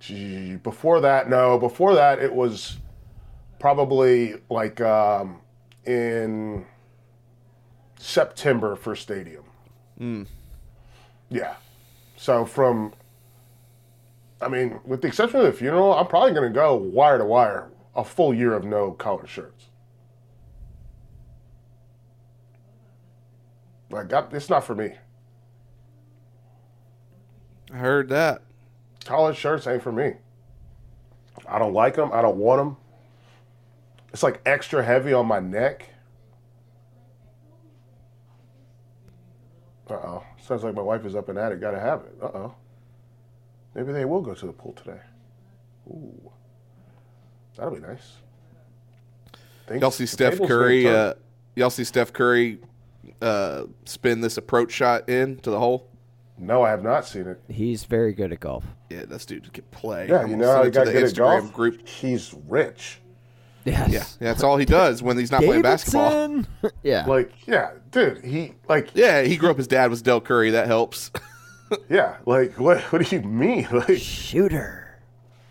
Gee, Before that, no. Before that, it was probably like um, in September for Stadium. Hmm. Yeah. So from, I mean, with the exception of the funeral, I'm probably going to go wire to wire a full year of no collared shirts. Like, that, it's not for me. I heard that. Collared shirts ain't for me. I don't like them. I don't want them. It's like extra heavy on my neck. Uh oh. Sounds like my wife is up and at it. Gotta have it. Uh oh. Maybe they will go to the pool today. Ooh. That'll be nice. Things- Y'all see Steph Curry? Uh, y'all see Steph Curry uh, spin this approach shot in to the hole? no, I have not seen it. He's very good at golf. Yeah, this dude can play. Yeah, I'm you know how he got the good at Instagram golf? group. He's rich. Yes. Yeah, that's all he does when he's not playing basketball. Yeah. Like, yeah, dude, he, like, Yeah, he grew up. His dad was Dell Curry. That helps. yeah, like, what, what do you mean? Like, Shooter.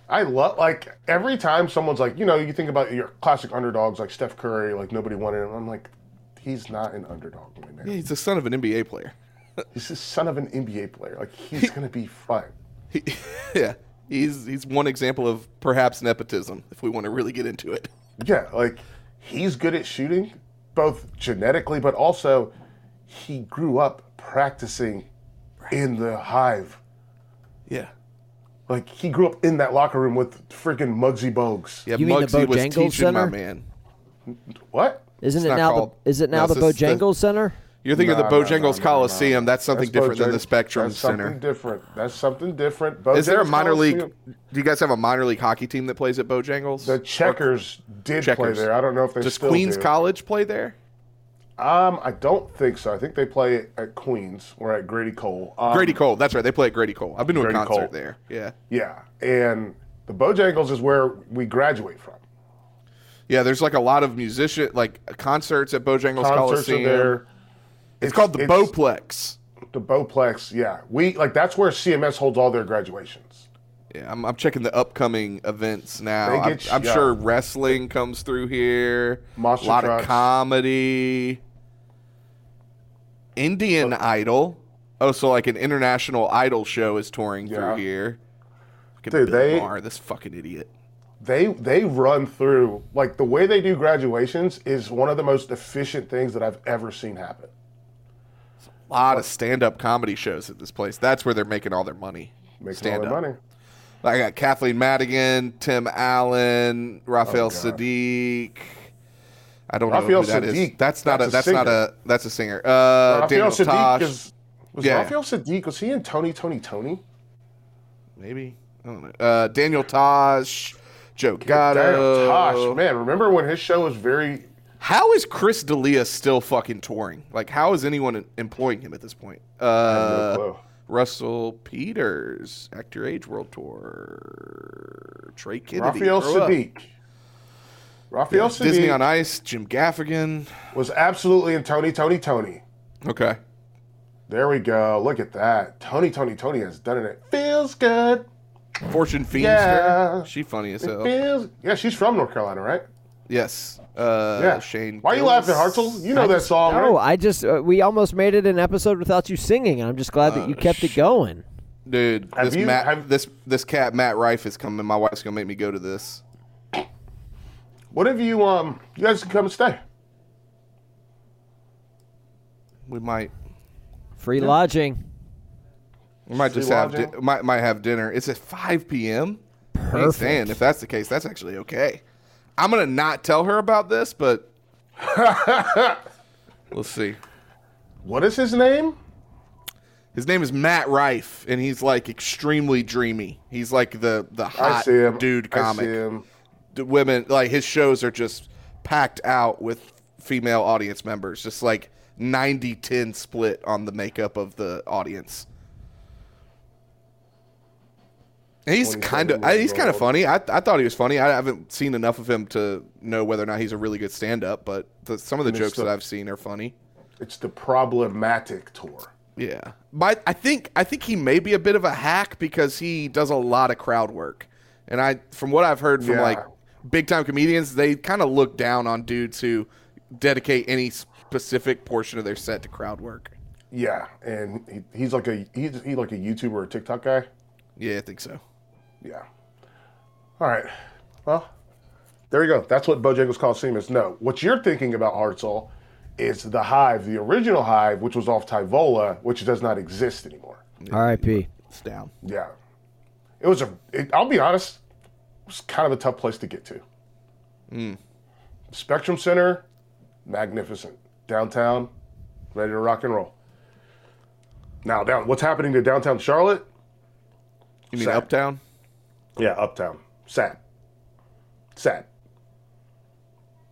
I love like every time someone's like, you know, you think about your classic underdogs like Steph Curry, like nobody wanted him. I'm like, he's not an underdog right now. yeah, he's the son of an NBA player. He's the son of an NBA player. Like he's gonna be fine. He, yeah, he's he's one example of perhaps nepotism, if we want to really get into it. Yeah, like he's good at shooting, both genetically, but also he grew up practicing in the hive. Yeah, Like he grew up in that locker room with freaking Muggsy Bogues. yeah. You mean the Muggsy was Bojangles teaching my Center? man. What? Isn't It's it not now called- the is it now no, the it's- it's the- Bojangles Center? You're thinking Nah, of the Bojangles nah, Coliseum. nah. That's something different than the Bojang- Spectrum that's Center. Something different. That's something different. Is there a Bojangles minor league? Do you guys have a minor league hockey team that plays at Bojangles? The Checkers did play Checkers. there. I don't know if they Does Queens do. College play there? Um, I don't think so. I think they play at Queens or at Grady Cole. Um, Grady Cole. That's right. They play at Grady Cole. I've been to a Grady concert Cole. there. Yeah. Yeah, and the Bojangles is where we graduate from. Yeah, there's like a lot of musician like concerts at Bojangles Concerts Coliseum. are there. It's, called the Boplex. The Boplex. Yeah, we like that's where CMS holds all their graduations. Yeah, I'm, I'm checking the upcoming events now. They I'm, I'm yeah. sure wrestling comes through here. Monster a lot trucks. of comedy. Indian Idol. Oh, so like an international idol show is touring Yeah. through here. Dude, Bill they- are this fucking idiot. They they run through like the way they do graduations is one of the most efficient things that I've ever seen happen. A lot of stand-up comedy shows at this place. That's where they're making all their money. Making all Stand-up. their money. I got Kathleen Madigan, Tim Allen, Raphael Oh, Saadiq. I don't Raphael know who that is. Saadiq, That's not that's a. a That's not singer. a. That's a singer. Uh, Raphael Daniel Saadiq Tosh. is was Yeah. Raphael Saadiq was he in Tony Tony Tony? maybe. I don't know. Uh, Daniel Tosh, Joe Gatto. Tosh, man, remember when his show was very How is Chris D'Elia still fucking touring? Like, how is anyone employing him at this point? I have no Uh. Russell Peters, Act Your Age World Tour. Trey Kennedy. Raphael. Saadiq. Raphael Saadiq Disney on Ice, Jim Gaffigan. was absolutely in Tony, Tony, Tony. Okay. There we go. Look at that. Tony, Tony, Tony has done it. It feels good. Fortune Feimster. Yeah. She funny as hell. feels. Yeah, she's from North Carolina, right? Yes. Uh, Yeah. Shane. Why are you laughing, Hartzell? You know I that just- song, No, right? I just uh, we almost made it an episode without you singing, and I'm just glad that you kept it going. Dude, Have this you- Matt, have- this this cat Matt Rife is coming. My wife's gonna make me go to this. What if you? Um, you guys can come and stay. We might Free lodging. we might Free just have di- might might have dinner. It's at five p.m. Perfect. Saying, if that's the case, that's actually okay. I'm gonna not tell her about this, but we'll see. What is his name? His name is Matt Rife, and he's like extremely dreamy. He's like the the I hot dude I comic. see him. the women like his shows are just packed out with female audience members just like 90-10 split on the makeup of the audience And he's kind of he's kind of funny I, I thought he was funny i haven't seen enough of him to know whether or not he's a really good stand-up but the, some of the Mr. jokes that i've seen are funny It's the problematic tour. yeah but i think i think he may be a bit of a hack because he does a lot of crowd work and i from what i've heard from Yeah. like big time comedians they kind of look down on dudes who dedicate any specific portion of their set to crowd work Yeah, and he, he's like a he's he like a YouTuber or TikTok guy. yeah i think so Yeah. All right. Well, there you go. That's what Bojangles Coliseum is. No, what you're thinking about Hartzell is the Hive, the original Hive, which was off Tyvola, which does not exist anymore. R.I.P. it's down Yeah. It was a. It, I'll be honest. It was kind of a tough place to get to. Mm. Spectrum Center, magnificent. Downtown, ready to rock and roll. Now, down. What's happening to downtown Charlotte? you mean Sad. uptown Yeah, uptown. Sad. Sad.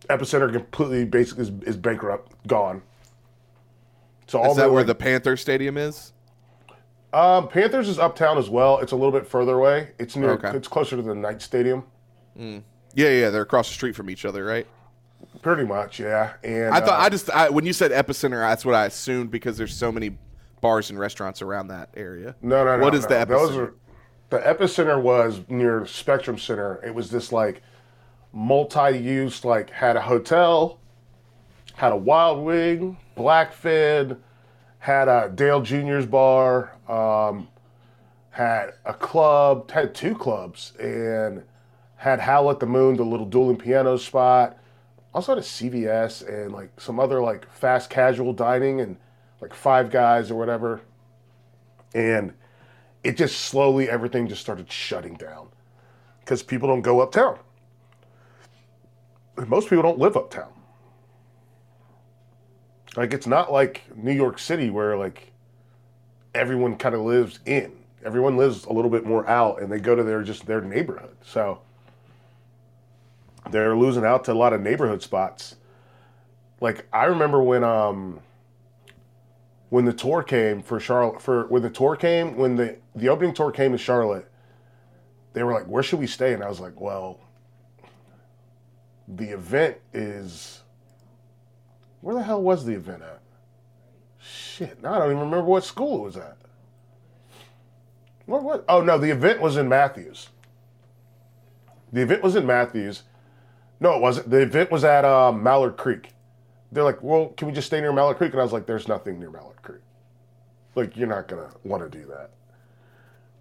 Epicenter completely basically is, is bankrupt, gone. So all is that where like, the panther stadium is um, Panthers is uptown as well. It's a little bit further away. It's near. Okay. It's closer to the Knight Stadium. yeah yeah they're across the street from each other right Pretty much, yeah. And i thought uh, i just I, when you said epicenter that's what i assumed because there's so many bars and restaurants around that area no, no, no. what is no. the epicenter Those are the epicenter was near Spectrum Center. It was this like multi-use, like had a hotel, had a Wild Wing, Blackfinn, had a Dale Junior's bar, um, had a club, had two clubs, and had Howl at the Moon, the little dueling piano spot. Also had a CVS and like some other like fast casual dining and like Five Guys or whatever. And it just slowly everything just started shutting down because people don't go uptown. Most people don't live uptown. Like it's not like New York City where like everyone kind of lives in. Everyone lives a little bit more out and they go to their just their neighborhood. So they're losing out to a lot of neighborhood spots. Like I remember when um when the tour came for Charlotte for when the tour came when the the opening tour came to Charlotte, they were like, "Where should we stay?" And I was like, "Well, the event is where the hell was the event at? Shit, now I don't even remember what school it was at. What what? Oh no, the event was in Matthews. The event was in Matthews. No, it wasn't. The event was at um, Mallard Creek. They're like, well, can we just stay near Mallard Creek? And I was like, there's nothing near Mallard Creek. Like, you're not gonna want to do that.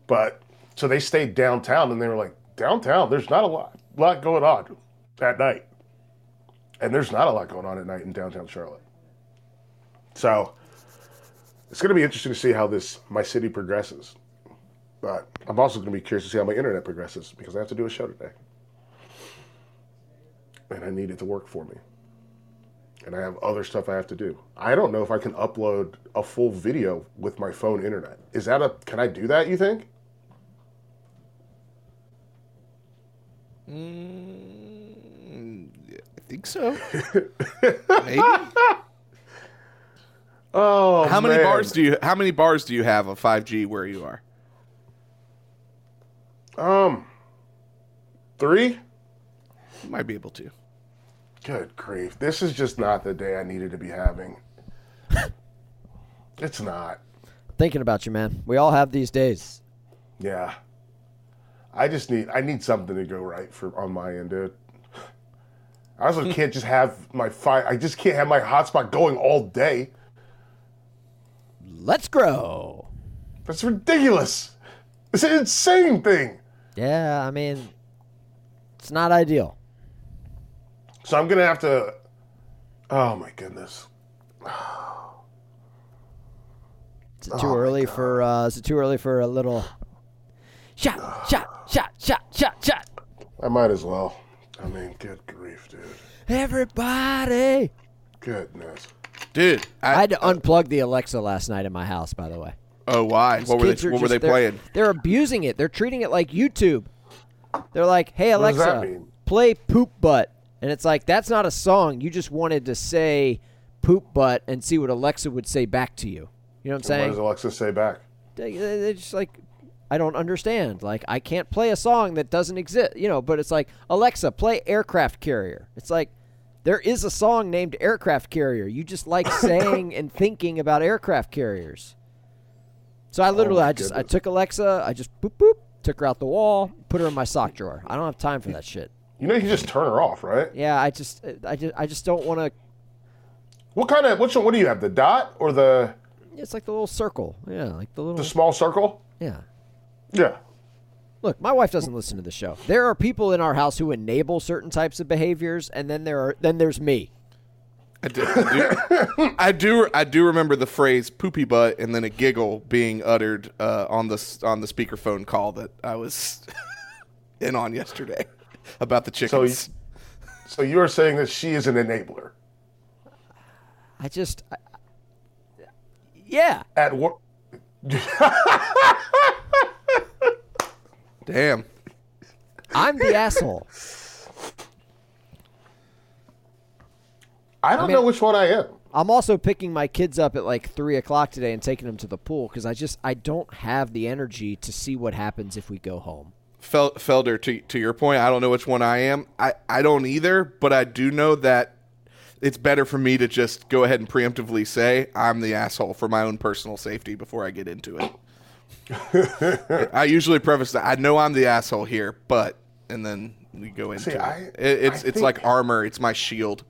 But so they stayed downtown, and they were like, downtown, there's not a lot, lot going on at night, and there's not a lot going on at night in downtown Charlotte. So it's gonna be interesting to see how this my city progresses. But I'm also gonna be curious to see how my internet progresses because I have to do a show today, and I need it to work for me and I have other stuff I have to do. I don't know if I can upload a full video with my phone internet. Is that a can I do that, you think? Mm, I think so. Maybe. Oh, How many man. bars do you? How many bars do you have of 5G where you are? Um, three. You might be able to. Good grief! This is just not the day I needed to be having. it's not. Thinking about you, man. We all have these days. Yeah. I just need I need something to go right for on my end, dude. I also can't just have my fi I just can't have my hotspot going all day. Let's grow. That's ridiculous. It's an insane thing. Yeah, I mean, it's not ideal. So I'm gonna have to. Oh my goodness. Is it too early for? Uh, is it too early for a little shot, shot, shot, shot, shot, shot? I might as well. I mean, good grief, dude. Everybody. Goodness. Dude, I I, had to unplug the Alexa last night in my house. By the way, oh why? What were they? are What were just- they they're- playing? They're abusing it. They're treating it like YouTube. They're like, "Hey Alexa, play poop butt," and it's like that's not a song. You just wanted to say poop butt and see what Alexa would say back to you. You know what I'm saying? What does Alexa say back? they, they just like I don't understand. Like I can't play a song that doesn't exist, you know. But it's like Alexa, play aircraft carrier. It's like there is a song named aircraft carrier. You just like saying and thinking about aircraft carriers. So I oh literally, my I just I took Alexa, I just boop boop, took her out the wall, put her in my sock drawer. I don't have time for that shit. You know, you can just turn her off, right? Yeah, I just I just I just don't want to. What kind of which one? What do you have? The dot or the It's like the little circle. Yeah, like the little. the small circle? yeah. Yeah. Look, my wife doesn't listen to the show. There are people in our house who enable certain types of behaviors, and then there are then there's me. I do, I do, I do, I do remember the phrase "poopy butt" and then a giggle being uttered uh, on the on the speakerphone call that I was in on yesterday about the So, chickens. you, so you are saying that she is an enabler I just, I, yeah, at work? Damn. I'm the asshole. I don't mean- know which one I am. I'm also picking my kids up at like three o'clock today and taking them to the pool because I just I don't have the energy to see what happens if we go home. Fel- Felder, to to your point, I don't know which one I am. I I don't either, but I do know that it's better for me to just go ahead and preemptively say I'm the asshole for my own personal safety before I get into it. I usually preface that I know I'm the asshole here, but and then we go into See, it. I- It- It's I it's like armor. It's my shield.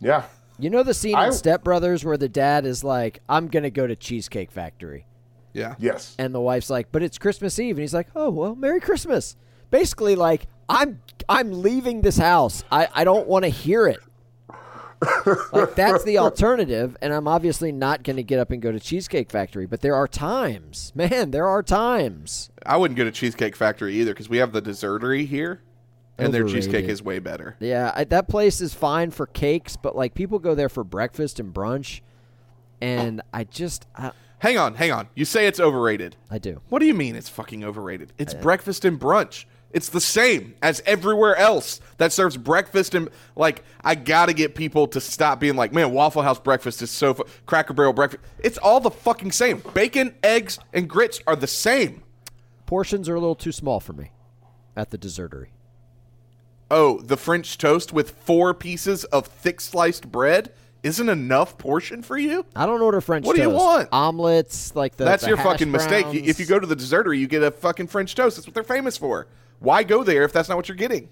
Yeah. You know the scene I- in Step Brothers where the dad is like, "I'm gonna go to Cheesecake Factory," Yeah. Yes. and the wife's like, "But it's Christmas Eve," and he's like, "Oh well, Merry Christmas." Basically, like I'm I'm leaving this house. I I don't want to hear it. Like that's the alternative, and I'm obviously not going to get up and go to Cheesecake Factory. But there are times, man, there are times. I wouldn't go to Cheesecake Factory either because we have the dessertery here, and their cheesecake is way better. Yeah, I, that place is fine for cakes, but like people go there for breakfast and brunch, and I just I, Hang on, hang on. You say it's overrated. I do. What do you mean it's fucking overrated? It's breakfast and brunch. It's the same as everywhere else that serves breakfast and like I gotta get people to stop being like, man, Waffle House breakfast is so fu- Cracker Barrel breakfast. It's all the fucking same. Bacon, eggs, and grits are the same. Portions are a little too small for me at the dessertery. Oh, the French toast with four pieces of thick sliced bread isn't enough portion for you? I don't order French What do you want? Omelets, like the That's the your fucking mistake. If you go to the dessertery, you get a fucking French toast. That's what they're famous for. Why go there if that's not what you're getting?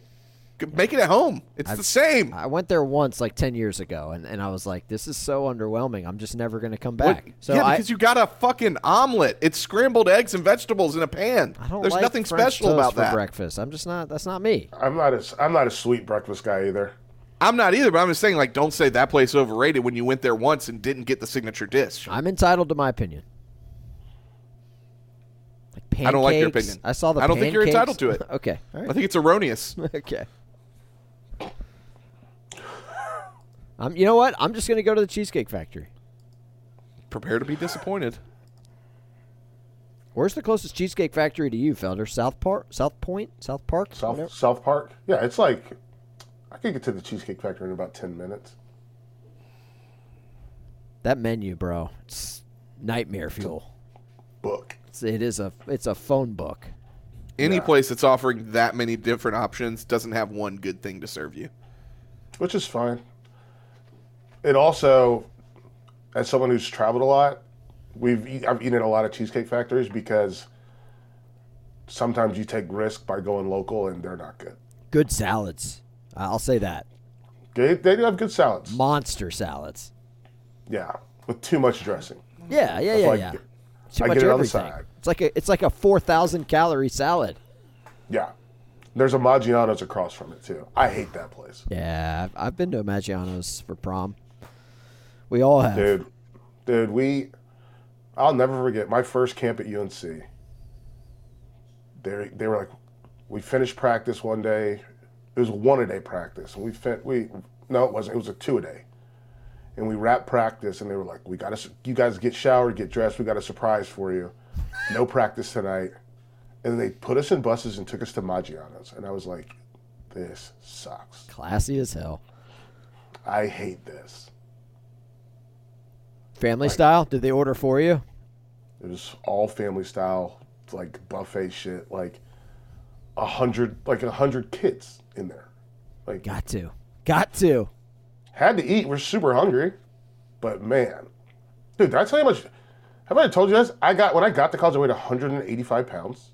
Make it at home. It's the same. I went there once, like ten years ago, and, and I was like, "This is so underwhelming. I'm just never going to come What- back." So yeah, I, because you got a fucking omelet. It's scrambled eggs and vegetables in a pan. I don't There's like nothing French special toast about for that. breakfast. I'm just not. That's not me. I'm not a I'm not a sweet breakfast guy either. I'm not either, but I'm just saying, like, don't say that place overrated when you went there once and didn't get the signature dish. I'm entitled to my opinion. Like pancakes. I don't like your opinion. I saw the. I don't think you're entitled to it. okay. All I think it's erroneous. okay. Um, you know what? I'm just going to go to the Cheesecake Factory. Prepare to be disappointed. Where's the closest Cheesecake Factory to you, Felder? South Park, South Point, South Park, South Whatever? South Park. Yeah, it's like I could get to the Cheesecake Factory in about ten minutes. That menu, bro, it's nightmare fuel. Book. It's, it is a it's a phone book. Any Yeah. place that's offering that many different options doesn't have one good thing to serve you. which is fine. It also, as someone who's traveled a lot, we've eat, I've eaten at a lot of cheesecake factories because sometimes you take risk by going local and they're not good. Good salads. I'll say that. They, they do have good salads. Monster salads. Yeah, with too much dressing. Yeah, yeah, yeah, why I yeah. Too I much get it on the everything. side. It's like a it's like a four thousand calorie salad. Yeah. There's a Maggiano's across from it too. I hate that place. Yeah, I've, I've been to Maggiano's for prom. We all have. Dude, dude, we, I'll never forget my first camp at UNC. They, they were like, we finished practice one day. It was a one a day practice, and we fin- we no, it wasn't. It was a two a day, and we wrapped practice, and they were like, we got to, you guys get showered, get dressed. We got a surprise for you. No practice tonight, and they put us in buses and took us to Maggiano's, and I was like, this sucks. Classy as hell. I hate this. Family style? Did they order for you? It was all family style, like buffet shit. Like a hundred, like a hundred kids in there. Like Got to. Got to. Had to eat. We're super hungry, but man, dude, did I tell you how much? Have I told you guys? I got when I got to college, I weighed 185 pounds.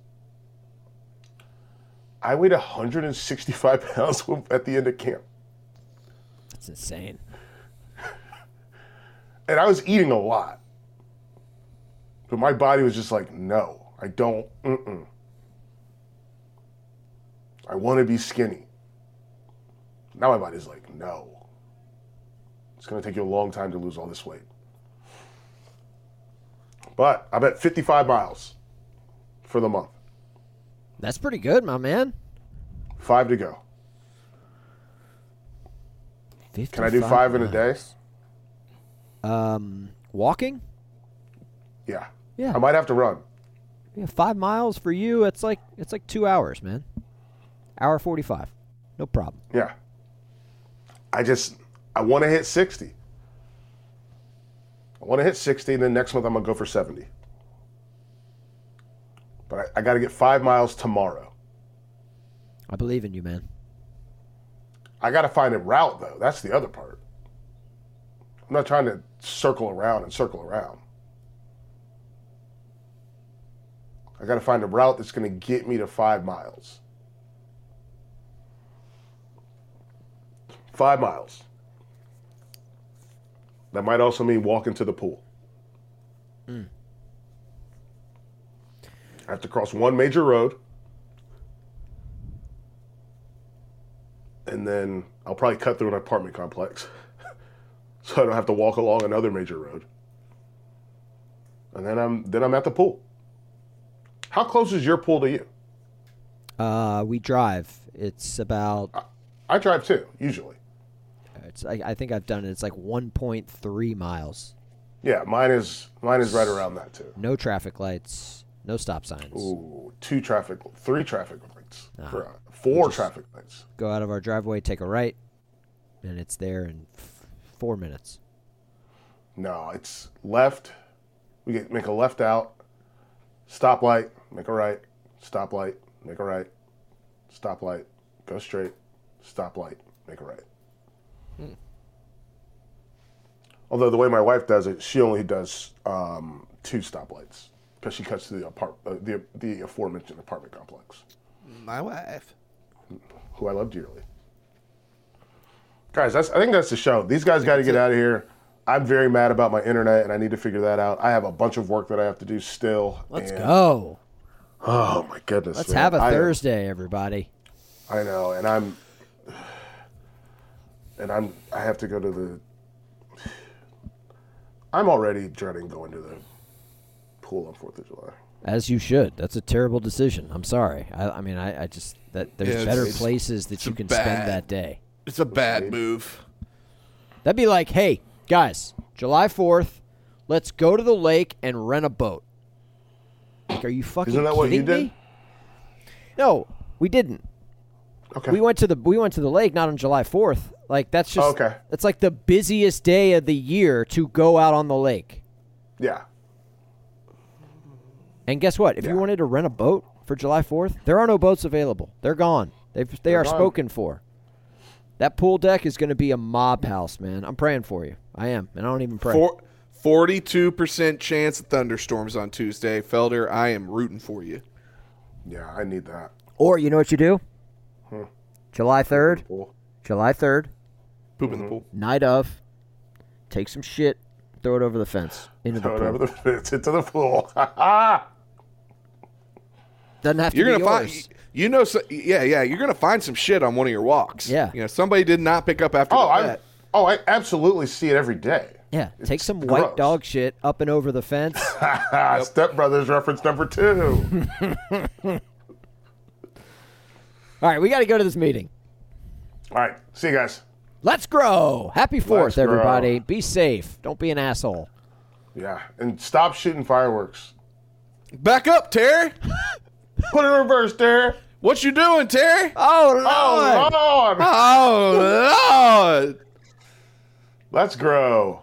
I weighed 165 pounds at the end of camp, That's insane. and I was eating a lot. But my body was just like, no, I don't. Mm-mm. I want to be skinny. Now my body's like, no. It's going to take you a long time to lose all this weight. But I'm at 55 miles for the month. That's pretty good, my man. Five to go. Can I do 55 five in a day? Um, walking? Yeah. Yeah. I might have to run. Yeah, five miles for you. It's like it's like two hours, man. Hour forty-five, no problem. Yeah. I just, I want to hit 60. I want to hit 60, and then next month I'm going to go for 70. But I, I got to get five miles tomorrow. I believe in you, man. I got to find a route, though. That's the other part. I'm not trying to circle around and circle around. I got to find a route that's going to get me to five miles. Five miles. That might also mean walking to the pool. I have to cross one major road. and then I'll probably cut through an apartment complex, so I don't have to walk along another major road. And then I'm then I'm at the pool. How close is your pool to you? Uh, we drive. It's about. I drive too, usually. It's. I, I think I've done it. It's like one point three miles. Yeah, mine is mine is right around that too. No traffic lights. No stop signs. Ooh, two traffic, three traffic lights, Ah. for, uh, four traffic lights. Go out of our driveway, take a right, and it's there in f- four minutes. No, it's left. We get make a left out, stoplight, make a right, stoplight, make a right, stoplight, go straight, stoplight, make a right. Although the way my wife does it, she only does um, two stoplights because she cuts to the apart uh, the the aforementioned apartment complex, My wife. who I love dearly. Guys, that's I think that's the show. These guys got to get out of here. I'm very mad about my internet, and I need to figure that out. I have a bunch of work that I have to do still. Let's and- go. Oh my goodness! Let's man. have a I am- Thursday, everybody. I know, and I'm, and I'm. I have to go to the. I'm already dreading going to the pool on Fourth of July. As you should. That's a terrible decision. I'm sorry. I, I mean, I, I just that there's Yeah, better places that you can bad- spend that day. It's a bad move. That'd be like, hey, guys, July 4th, let's go to the lake and rent a boat. Like, are you fucking Isn't that what you kidding did? me? No, we didn't. Okay. We went to the we went to the lake not on July 4th. Like that's just Okay. That's like the busiest day of the year to go out on the lake. Yeah. And guess what? If you wanted to rent a boat for July 4th, there are no boats available. They're gone. They've, they They're are gone. spoken for. That pool deck is going to be a mob house, man. I'm praying for you. I am, and I don't even pray. Four, 42% chance of thunderstorms on Tuesday. Felder, I am rooting for you. Yeah, I need that. or you know what you do? July 3rd, July 3rd, Poop in the pool. night of, take some shit, throw it over the fence into the Throw it pool. over the fence into the pool. Doesn't have to You're be gonna yours. find, you know, so, yeah, yeah. You're gonna find some shit on one of your walks. Yeah. you know, somebody did not pick up after Oh, the I oh I absolutely see it every day. yeah, take some gross. white dog shit up and over the fence. Ah, Step Brothers reference number two. All right, we got to go to this meeting. All right, see you guys. Let's grow. Happy 4th, Let's grow. everybody. Be safe. Don't be an asshole. Yeah, and stop shooting fireworks. Back up, Terry. Put it in reverse, Terry. What you doing, Terry? Oh, Oh, Lord. Lord. Oh Lord! Let's grow.